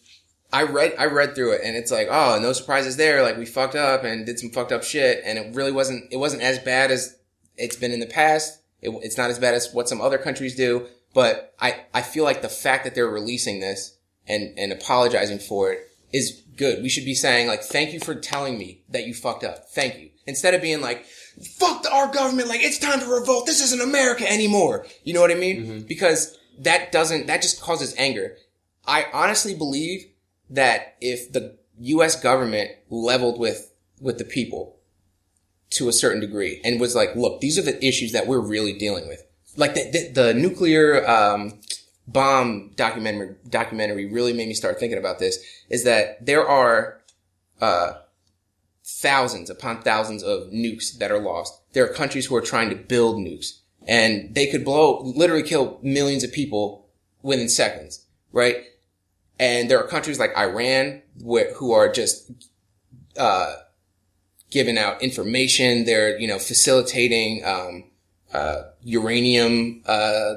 I read I read through it and it's like, oh, no surprises there. Like we fucked up and did some fucked up shit, and it really wasn't it wasn't as bad as it's been in the past. It, it's not as bad as what some other countries do, But I, I feel like the fact that they're releasing this and, and apologizing for it is good. We should be saying like, thank you for telling me that you fucked up. Thank you. Instead of being like, fuck our government. Like, it's time to revolt. This isn't America anymore. You know what I mean? Mm-hmm. Because that doesn't, that just causes anger. I honestly believe that if the U.S. government leveled with, with the people to a certain degree and was like, look, these are the issues that we're really dealing with. Like the, the, the nuclear, um, bomb documentary, documentary really made me start thinking about this is that there are, uh, thousands upon thousands of nukes that are lost. There are countries who are trying to build nukes and they could blow, literally kill millions of people within seconds, right? And there are countries like Iran where, who are just, uh, giving out information. They're, you know, facilitating, um, uh, uranium, uh,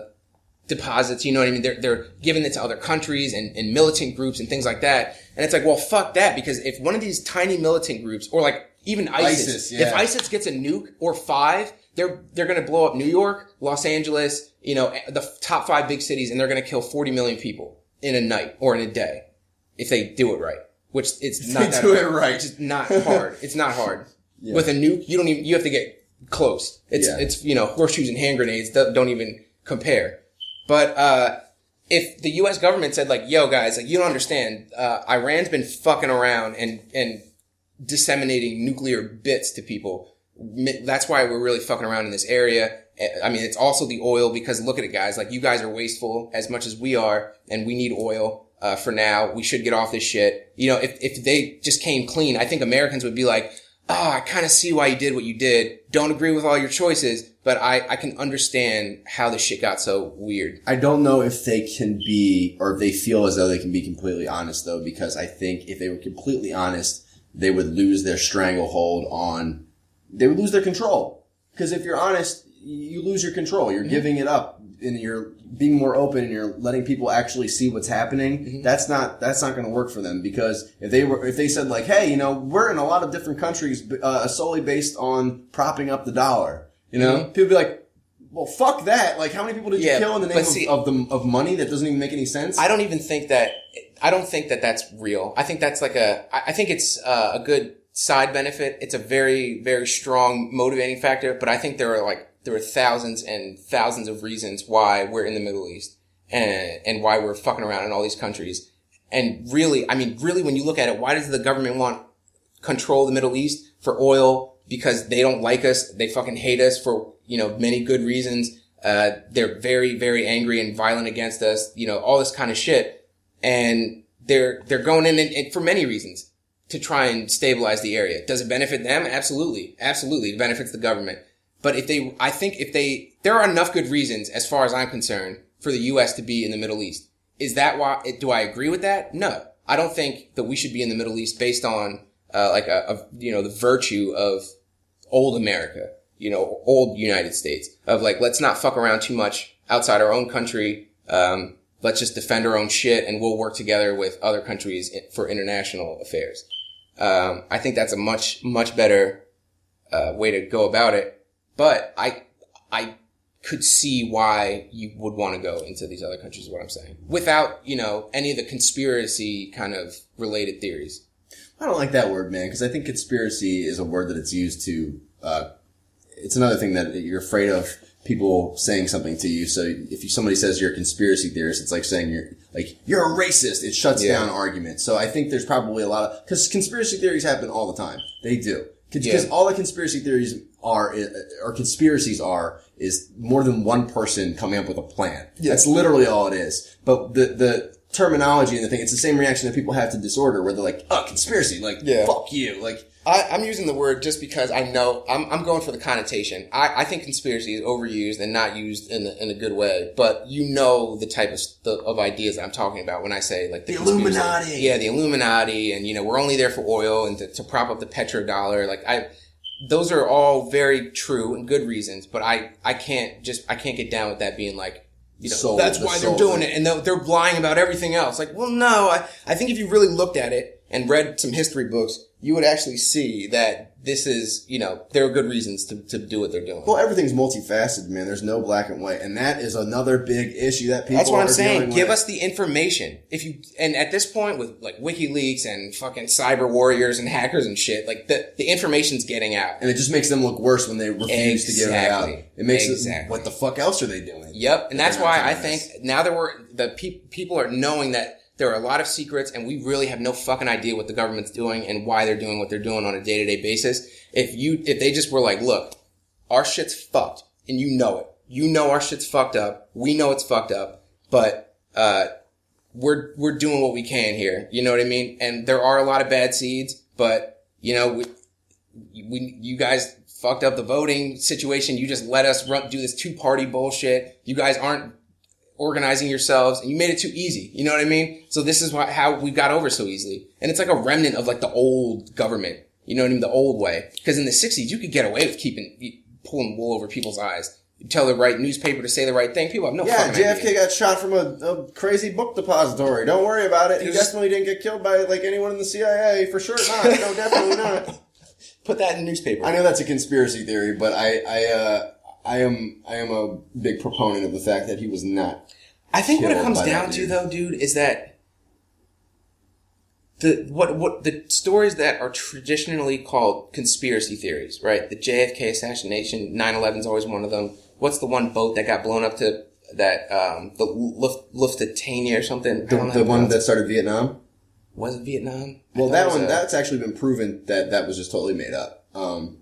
deposits, you know what I mean? They're, they're giving it to other countries and, and militant groups and things like that. And it's like, well, fuck that because if one of these tiny militant groups or like even ISIS, ISIS, yeah. if ISIS gets a nuke or five, they're, they're going to blow up New York, Los Angeles, you know, the top five big cities and they're going to kill 40 million people in a night or in a day if they do it right, which it's not they that do it hard. right. It's not hard. It's not hard. With a nuke, you don't even, you have to get close. It's, Yeah. it's, you know, horseshoes and hand grenades don't don't even compare. But, uh, if the U.S. government said like, yo guys, like you don't understand, uh, Iran's been fucking around and, and disseminating nuclear bits to people. That's why we're really fucking around in this area. Eh, I mean, it's also the oil because look at it guys, like you guys are wasteful as much as we are and we need oil. Uh, for now, we should get off this shit. You know, if, if they just came clean, I think Americans would be like, oh, I kind of see why you did what you did. Don't agree with all your choices, but I, I can understand how this shit got so weird. I don't know if they can be, or if they feel as though they can be completely honest though, because I think if they were completely honest, they would lose their stranglehold on, they would lose their control. Because if you're honest, you lose your control. You're giving it up and you're being more open and you're letting people actually see what's happening. That's not, that's not going to work for them because if they were, if they said like, hey, you know, we're in a lot of different countries, uh, solely based on propping up the dollar, you know, Mhm. people be like, well, fuck that. Like, how many people did Yeah, you kill in the name see- of, of the of money that doesn't even make any sense? I don't even think that, I don't think that that's real. I think that's like a. I think it's uh, a good side benefit. It's a very, very strong motivating factor, but I think there are like, there are thousands and thousands of reasons why we're in the Middle East and, and why we're fucking around in all these countries. And really, I mean, really, when you look at it, why does the government want control the Middle East for oil? Because they don't like us. They fucking hate us for, you know, many good reasons. Uh, they're very, very angry and violent against us, you know, all this kind of shit. And they're, they're going in and, and for many reasons to try and stabilize the area. Does it benefit them? Absolutely. Absolutely. It benefits the government. But if they, I think if they, there are enough good reasons, as far as I'm concerned, for the U.S. to be in the Middle East. Is that why, do I agree with that? No. I don't think that we should be in the Middle East based on, uh, like a, a, you know, the virtue of old America, you know, old United States of like, let's not fuck around too much outside our own country. Um, let's just defend our own shit and we'll work together with other countries for international affairs. Um, I think that's a much, much better, uh, way to go about it. But I, I could see why you would want to go into these other countries is what I'm saying. Without, you know, any of the conspiracy kind of related theories. I don't like that word, man, because I think conspiracy is a word that it's used to. Uh, it's another thing that you're afraid of people saying something to you. So if you, somebody says you're a conspiracy theorist, it's like saying you're like you're a racist. It shuts Yeah. down arguments. So I think there's probably a lot of because conspiracy theories happen all the time. They do because Yeah. all the conspiracy theories are or conspiracies are is more than one person coming up with a plan. That's literally all it is. But the the terminology and the thing, it's the same reaction that people have to disorder, where they're like, "Oh, conspiracy! Like, Yeah. fuck you!" Like, I, I'm using the word just because I know I'm, I'm going for the connotation. I, I think conspiracy is overused and not used in a, in a good way. But you know the type of st- of ideas that I'm talking about when I say like the, The. Illuminati. Yeah, the Illuminati, and you know we're only there for oil and to, to prop up the petrodollar. Like I, those are all very true and good reasons. But I I can't just I can't get down with that being like. You know, Soul- that's the why they're doing thing. it, and they're, they're lying about everything else. Like, well, no, I, I think if you really looked at it, and read some history books, you would actually see that this is, you know, there are good reasons to, to do what they're doing. Well, everything's multifaceted, man. There's no black and white, and that is another big issue that people. That's what I'm saying. Give with. us the information. If you and at this point with like WikiLeaks and fucking cyber warriors and hackers and shit, like the the information's getting out. and it just makes them look worse when they refuse to give it out. Exactly. It makes Exactly. it. What the fuck else are they doing? Yep, and that's why I think now that we're the pe- people are knowing that there are a lot of secrets, and we really have no fucking idea what the government's doing and why they're doing what they're doing on a day to day basis. If you if they just were like, look, our shit's fucked, and you know it, you know our shit's fucked up. We know it's fucked up, but uh, we're we're doing what we can here. You know what I mean? And there are a lot of bad seeds, but you know we we you guys fucked up the voting situation. You just let us run do this two party bullshit. You guys aren't organizing yourselves and you made it too easy. You know what I mean? So this is why, how we got over so easily. And it's like a remnant of like the old government. You know what I mean? The old way. Cause in the sixties, you could get away with keeping, pulling wool over people's eyes. You tell the right newspaper to say the right thing. People have no Yeah, JFK idea. got shot from a, a crazy book depository. Don't worry about it. He There's- definitely didn't get killed by like anyone in the CIA. For sure not. No, definitely not. Put that in the newspaper. I know that's a conspiracy theory, but I, I, uh, I am, I am a big proponent of the fact that he was not. I think what it comes down to though, dude, is that the what what the stories that are traditionally called conspiracy theories, right? The JFK assassination, 9/11 is always one of them. What's the one boat that got blown up to that um the Luft, Lufthansa or something? The, don't know how the one that started Vietnam. was it Vietnam. Well, that one, a- that's actually been proven that that was just totally made up. Um,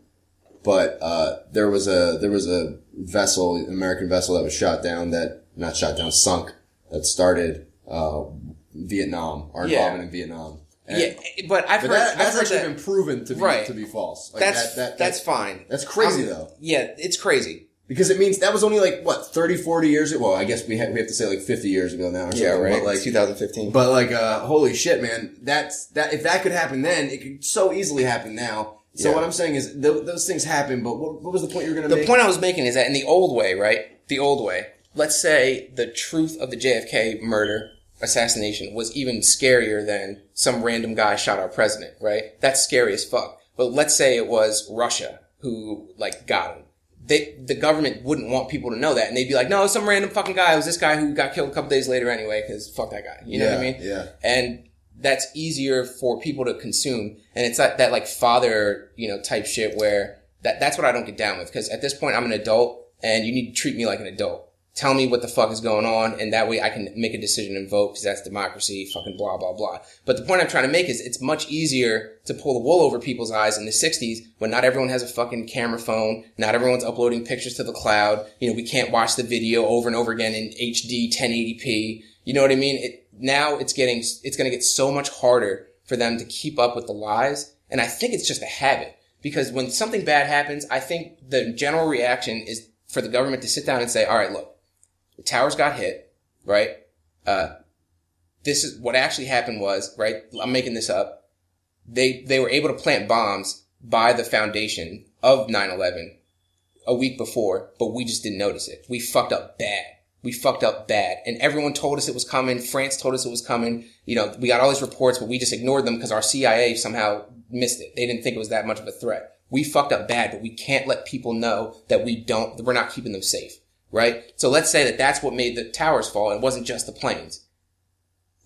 but, uh, there was a, there was a vessel, an American vessel that was shot down that, not shot down, sunk, that started, uh, Vietnam, our Yeah. involvement in Vietnam. And- yeah, but I've But heard that, that's I've actually that- been proven to be, Right. to be false. Like that's that, that, that's that- fine. That's crazy Um, though. Yeah, it's crazy. Because it means that was only like, what, 30, 40 years ago? Well, I guess we, ha- we have to say like 50 years ago now or something. Right. But like, 2015. But like, uh, holy shit, man! That's that. If that could happen then, it could so easily happen now. So Yeah. what I'm saying is, th- those things happen. But what, what was the point you were going to The point I was making is that in the old way, right? The old way. Let's say the truth of the JFK murder, assassination, was even scarier than some random guy shot our president, right? That's scary as fuck. But let's say it was Russia who, like, got him. They, the government wouldn't want people to know that, and they'd be like, "No, some random fucking guy. It was this guy who got killed a couple days later anyway, because fuck that guy." You know what I mean? yeah. And that's easier for people to consume, and it's that, that like father, you know, type shit where that that's what I don't get down with because at this point I'm an adult and you need to treat me like an adult. Tell me what the fuck is going on, and that way I can make a decision and vote because that's democracy. Fucking blah blah blah. But the point I'm trying to make is it's much easier to pull the wool over people's eyes in the '60s when not everyone has a fucking camera phone, not everyone's uploading pictures to the cloud. You know, we can't watch the video over and over again in HD 1080p. You know what I mean? It now it's getting it's going to get so much harder for them to keep up with the lies, and I think it's just a habit because when something bad happens, I think the general reaction is for the government to sit down and say, "All right, look, the towers got hit, right? Uh, this is what actually happened was, right? I'm making this up. They they were able to plant bombs by the foundation of 9/11 a week before, but we just didn't notice it. We fucked up bad. We fucked up bad. And everyone told us it was coming. France told us it was coming. You know, we got all these reports, but we just ignored them because our CIA somehow missed it. They didn't think it was that much of a threat. We fucked up bad, but we can't let people know that we don't, that we're not keeping them safe. Right? So let's say that that's what made the towers fall. It wasn't just the planes.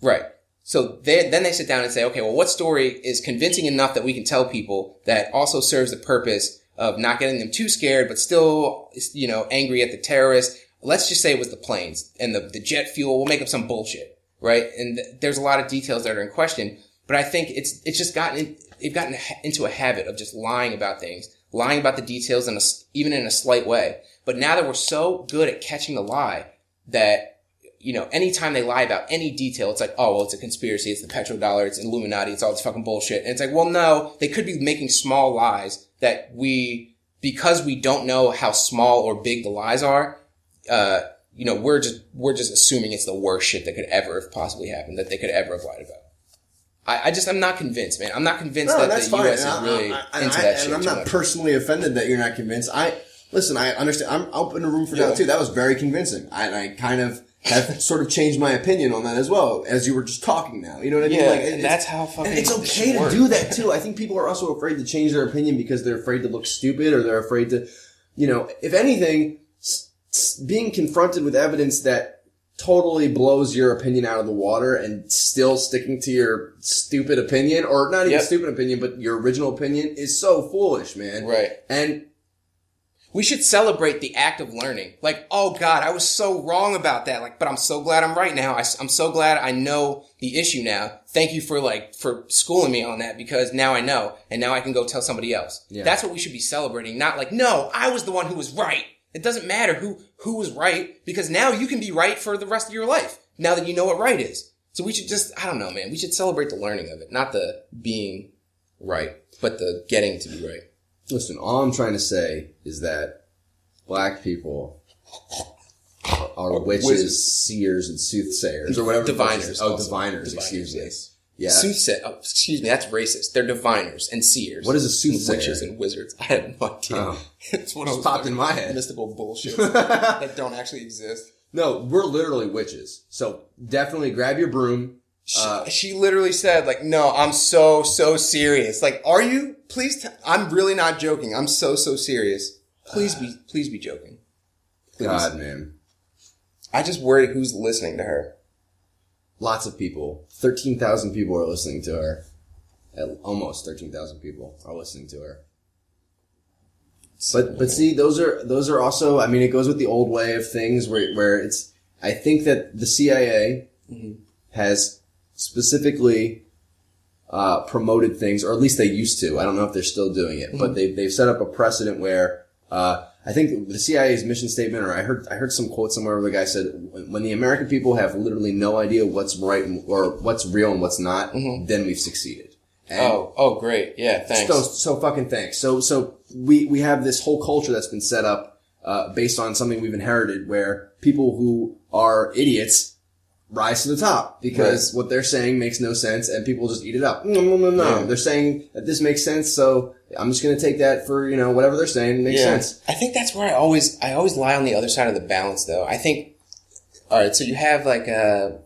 Right. So they, then they sit down and say, okay, well, what story is convincing enough that we can tell people that also serves the purpose of not getting them too scared, but still, you know, angry at the terrorists? Let's just say it was the planes and the, the jet fuel. We'll make up some bullshit, right? And th- there's a lot of details that are in question, but I think it's, it's just gotten, they've gotten into a habit of just lying about things, lying about the details in a, even in a slight way. But now that we're so good at catching the lie that you know, anytime they lie about any detail, it's like, oh, well, it's a conspiracy. It's the petrodollar. It's Illuminati. It's all this fucking bullshit. And it's like, well, no, they could be making small lies that we, because we don't know how small or big the lies are, uh, you know, we're just, we're just assuming it's the worst shit that could ever have possibly happened, that they could ever have lied about. I, I just, I'm not convinced, man. I'm not convinced No, that the fine. U.S. And is I- really I- I- into that shit And I'm not much. personally offended that you're not convinced. I listen. I understand. I'm open a room for Yeah. doubt too. That was very convincing. I, I kind of have sort of changed my opinion on that as well, as you were just talking now. You know what I mean? Yeah, Like, and that's how fucking. and it's okay to work. do that too. I think people are also afraid to change their opinion because they're afraid to look stupid or they're afraid to, you know, if anything, being confronted with evidence that totally blows your opinion out of the water and still sticking to your stupid opinion or not even Yep. stupid opinion, but your original opinion is so foolish, man. Right. And We should celebrate the act of learning. Like, oh God, I was so wrong about that. Like, but I'm so glad I'm right now. I, am so glad I know the issue now. Thank you for like, for schooling me on that because now I know and now I can go tell somebody else. Yeah. That's what we should be celebrating. Not like, no, I was the one who was right. It doesn't matter who, who was right because now you can be right for the rest of your life. Now that you know what right is. So we should just, I don't know, man. We should celebrate the learning of it, not the being right, but the getting to be right. listen, all I'm trying to say is that black people are, are witches, wizards. seers, and soothsayers or whatever. Diviners. Oh, diviners, Diviners, excuse me. yes. Yeah. Soothsay- oh, excuse me, that's racist. They're diviners and seers. What is a And soothsayer? Witches and wizards. I have no idea. Oh. it's one Just of those popped in my head. Mystical bullshit that don't actually exist. No, we're literally witches. So definitely grab your broom. She, Uh, she literally said, like, no, I'm so, so serious. Like, are you? Please, t- I'm really not joking. I'm so, so serious. Please be, please be joking. Please. God, man. I just worry who's listening to her. Lots of people. 13,000 people are listening to her. Almost 13,000 people are listening to her. But, but see, those are, those are also, I mean, it goes with the old way of things where, where it's, I think that the CIA Mhm. has specifically, uh, promoted things, or at least they used to. I don't know if they're still doing it, but they, they've set up a precedent where, uh, I think the CIA's mission statement, or I heard, I heard some quote somewhere where the guy said, when the American people have literally no idea what's right and, or what's real and what's not, then we've succeeded. And Oh, oh, great. Yeah, thanks. so, so fucking thanks. So, so we, we have this whole culture that's been set up, uh, based on something we've inherited where people who are idiots rise to the top because what they're saying makes no sense and people just eat it up. No, no, no, no. Yeah. They're saying that this makes sense. So I'm just going to take that for, you know, whatever they're saying makes sense. I think that's where I always I always lie on the other side of the balance though. I think all right, so you have like a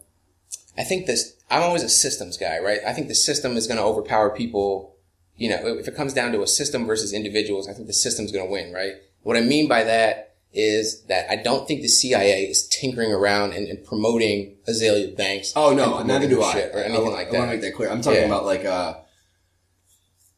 I think this I'm always a systems guy, right? I think the system is going to overpower people, you know, if it comes down to a system versus individuals, I think the system's going to win, right? What I mean by that is that I don't think the CIA is tinkering around and, and promoting Azealia Banks. Oh no, neither do I. or anything I, like I that. want to make that clear. I'm talking Yeah. about like, uh,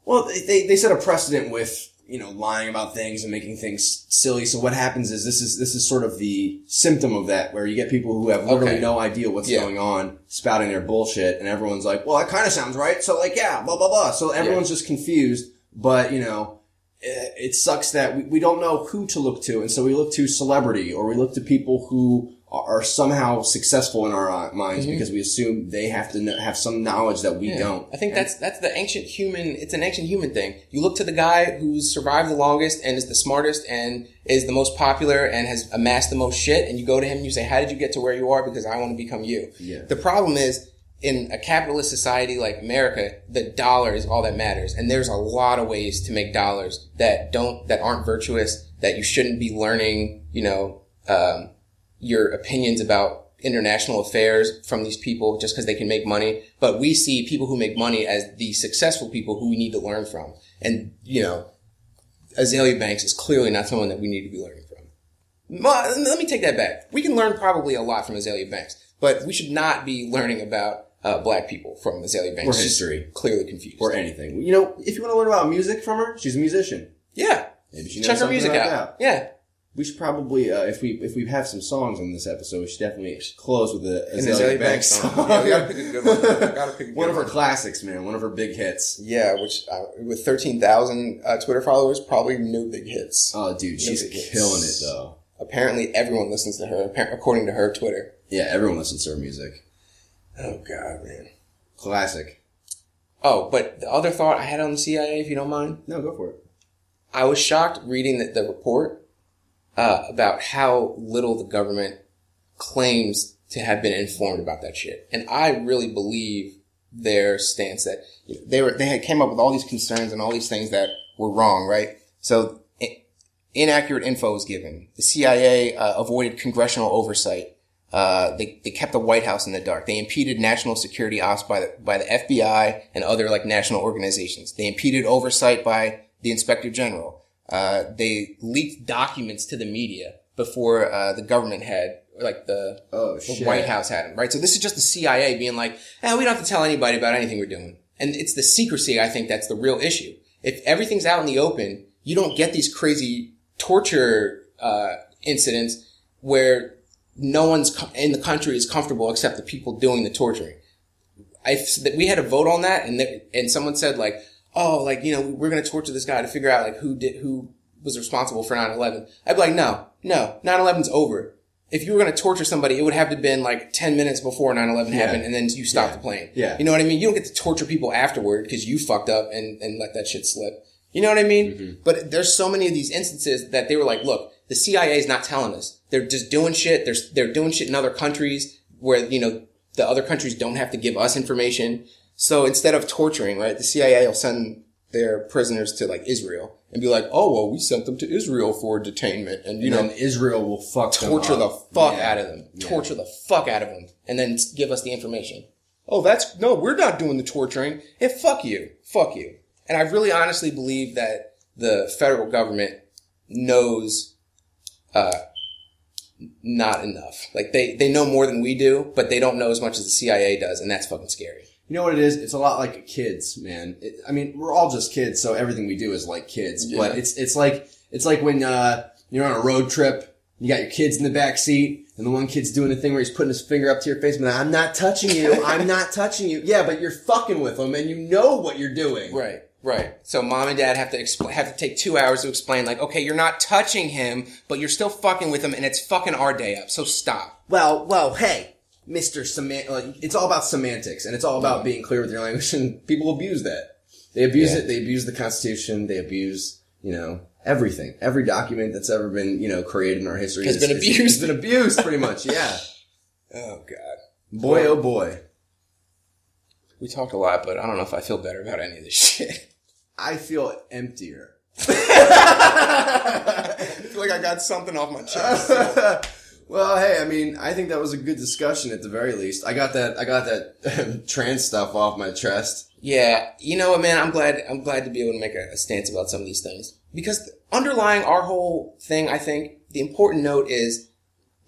well, they, they, set a precedent with, you know, lying about things and making things silly. So what happens is this is, this is sort of the symptom of that where you get people who have literally Okay. no idea what's Yeah. going on spouting their bullshit and everyone's like, well, that kind of sounds right. So like, yeah, blah, blah, blah. So everyone's just confused, but you know, it sucks that we, we don't know who to look to. And so we look to celebrity or we look to people who are somehow successful in our uh, minds because we assume they have to kn- have some knowledge that we Yeah. don't. I think that's that's the ancient human. It's an ancient human thing. You look to the guy who's survived the longest and is the smartest and is the most popular and has amassed the most shit, and you go to him and you say, "How did you get to where you are?" Because I want to become you. Yeah. The problem is. In a capitalist society like America, the dollar is all that matters, and there's a lot of ways to make dollars that don't that aren't virtuous. That you shouldn't be learning, you know, um, your opinions about international affairs from these people just because they can make money. But we see people who make money as the successful people who we need to learn from. And, you know, Azealia Banks is clearly not someone that we need to be learning from. Let me take that back. We can learn probably a lot from Azealia Banks, but we should not be learning about uh, black people from Azealia Banks. Or history. Clearly confused. Or anything. You know, if you want to learn about music from her, she's a musician. yeah. Maybe she Check her music out. that. Yeah. We should probably, uh, if we if we have some songs on this episode, we should definitely close with a Azealia, Azealia Banks song. song. Yeah, we gotta pick a good one. Gotta pick one of her one. classics, man. One of her big hits. Yeah, which uh, with 13,000 uh, Twitter followers, probably no big hits. Oh, dude, she's big hits. killing it though. Apparently, everyone listens to her, according to her Twitter. Yeah, everyone listens to her music. Oh, God, man. Classic. Oh, but the other thought I had on the CIA, if you don't mind, No, go for it. I was shocked reading the, the report uh, about how little the government claims to have been informed about that shit. And I really believe their stance that you know, they were they had came up with all these concerns and all these things that were wrong, right? So inaccurate info was given. The CIA uh, avoided congressional oversight. Uh, they, they kept the White House in the dark. They impeded national security ops by the, by the FBI and other like national organizations. They impeded oversight by the inspector general. Uh, they leaked documents to the media before, uh, the government had, like the, Oh, the. White House had them, right? So this is just the CIA being like, eh, we don't have to tell anybody about anything we're doing. And it's the secrecy, I think, that's the real issue. If everything's out in the open, you don't get these crazy torture, uh, incidents where no one's in the country is comfortable except the people doing the torturing. I that we had a vote on that, and that, and someone said like, oh, like you know, we're gonna torture this guy to figure out like who did who was responsible for 9-11. I'd be like, no, no, 9-11's over. If you were gonna torture somebody, it would have to been like ten minutes before 9-11 happened, and then you stop Yeah. the plane. Yeah. you know what I mean. You don't get to torture people afterward because you fucked up and and let that shit slip. You know what I mean? Mm-hmm. But there's so many of these instances that they were like, look, the CIA is not telling us. They're just doing shit. They're, they're doing shit in other countries where, you know, the other countries don't have to give us information. So instead of torturing, right, the CIA will send their prisoners to like Israel and be like, oh, well, we sent them to Israel for detainment and, you You know, Israel will fuck them torture the fuck Yeah. out of them. Yeah. Torture the fuck out of them. And then give us the information. Oh, that's, no, we're not doing the torturing. Hey, fuck you. Fuck you. And I really honestly believe that the federal government knows, uh, not enough. Like they, they know more than we do, but they don't know as much as the CIA does, and that's fucking scary. You know what it is? It's a lot like kids, man. It, I mean, we're all just kids, so everything we do is like kids. But it's it's like it's like when uh, you're on a road trip, you got your kids in the back seat, and the one kid's doing a thing where he's putting his finger up to your face, and I'm not touching you. I'm not touching you. Yeah, but you're fucking with them, and you know what you're doing. Right, right. So mom and dad have to expl- have to take two hours to explain, like, okay, you're not touching him, but you're still fucking with him, and it's fucking our day up. So stop. Well, well, hey, Mister Semant. Like, uh, it's all about semantics, and it's all about mm-hmm. being clear with your language, and people abuse that. They abuse Yeah. it. They abuse the Constitution. They abuse, you know, everything. Every document that's ever been, you know, created in our history Has is- been abused. Has been abused, pretty much. Yeah. Oh god. Boy, oh boy. We talked a lot, but I don't know if I feel better about any of this shit. I feel emptier. I feel like I got something off my chest. well, hey, I mean, I think that was a good discussion at the very least. I got that. I got that trans stuff off my chest. Yeah, you know what, man? I'm glad. I'm glad to be able to make a, a stance about some of these things because underlying our whole thing, I think the important note is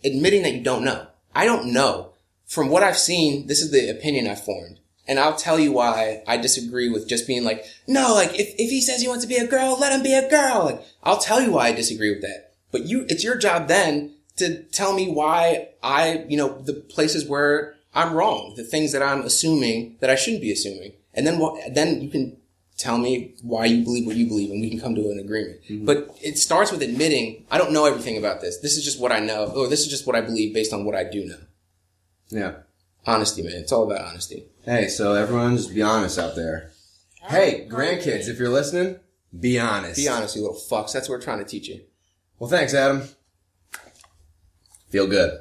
admitting that you don't know. I don't know. From what I've seen, this is the opinion I've formed. And I'll tell you why I disagree with just being like, no, like, if, if he says he wants to be a girl, let him be a girl. Like, I'll tell you why I disagree with that. But you, it's your job then to tell me why I, you know, the places where I'm wrong, the things that I'm assuming that I shouldn't be assuming. And then what, then you can tell me why you believe what you believe and we can come to an agreement. Mm-hmm. But it starts with admitting, I don't know everything about this. This is just what I know, or this is just what I believe based on what I do know. Yeah. Honesty, man. It's all about honesty. Hey, so everyone, just be honest out there. Hey, grandkids, if you're listening, be honest. Be honest, you little fucks. That's what we're trying to teach you. Well, thanks, Adam. Feel good.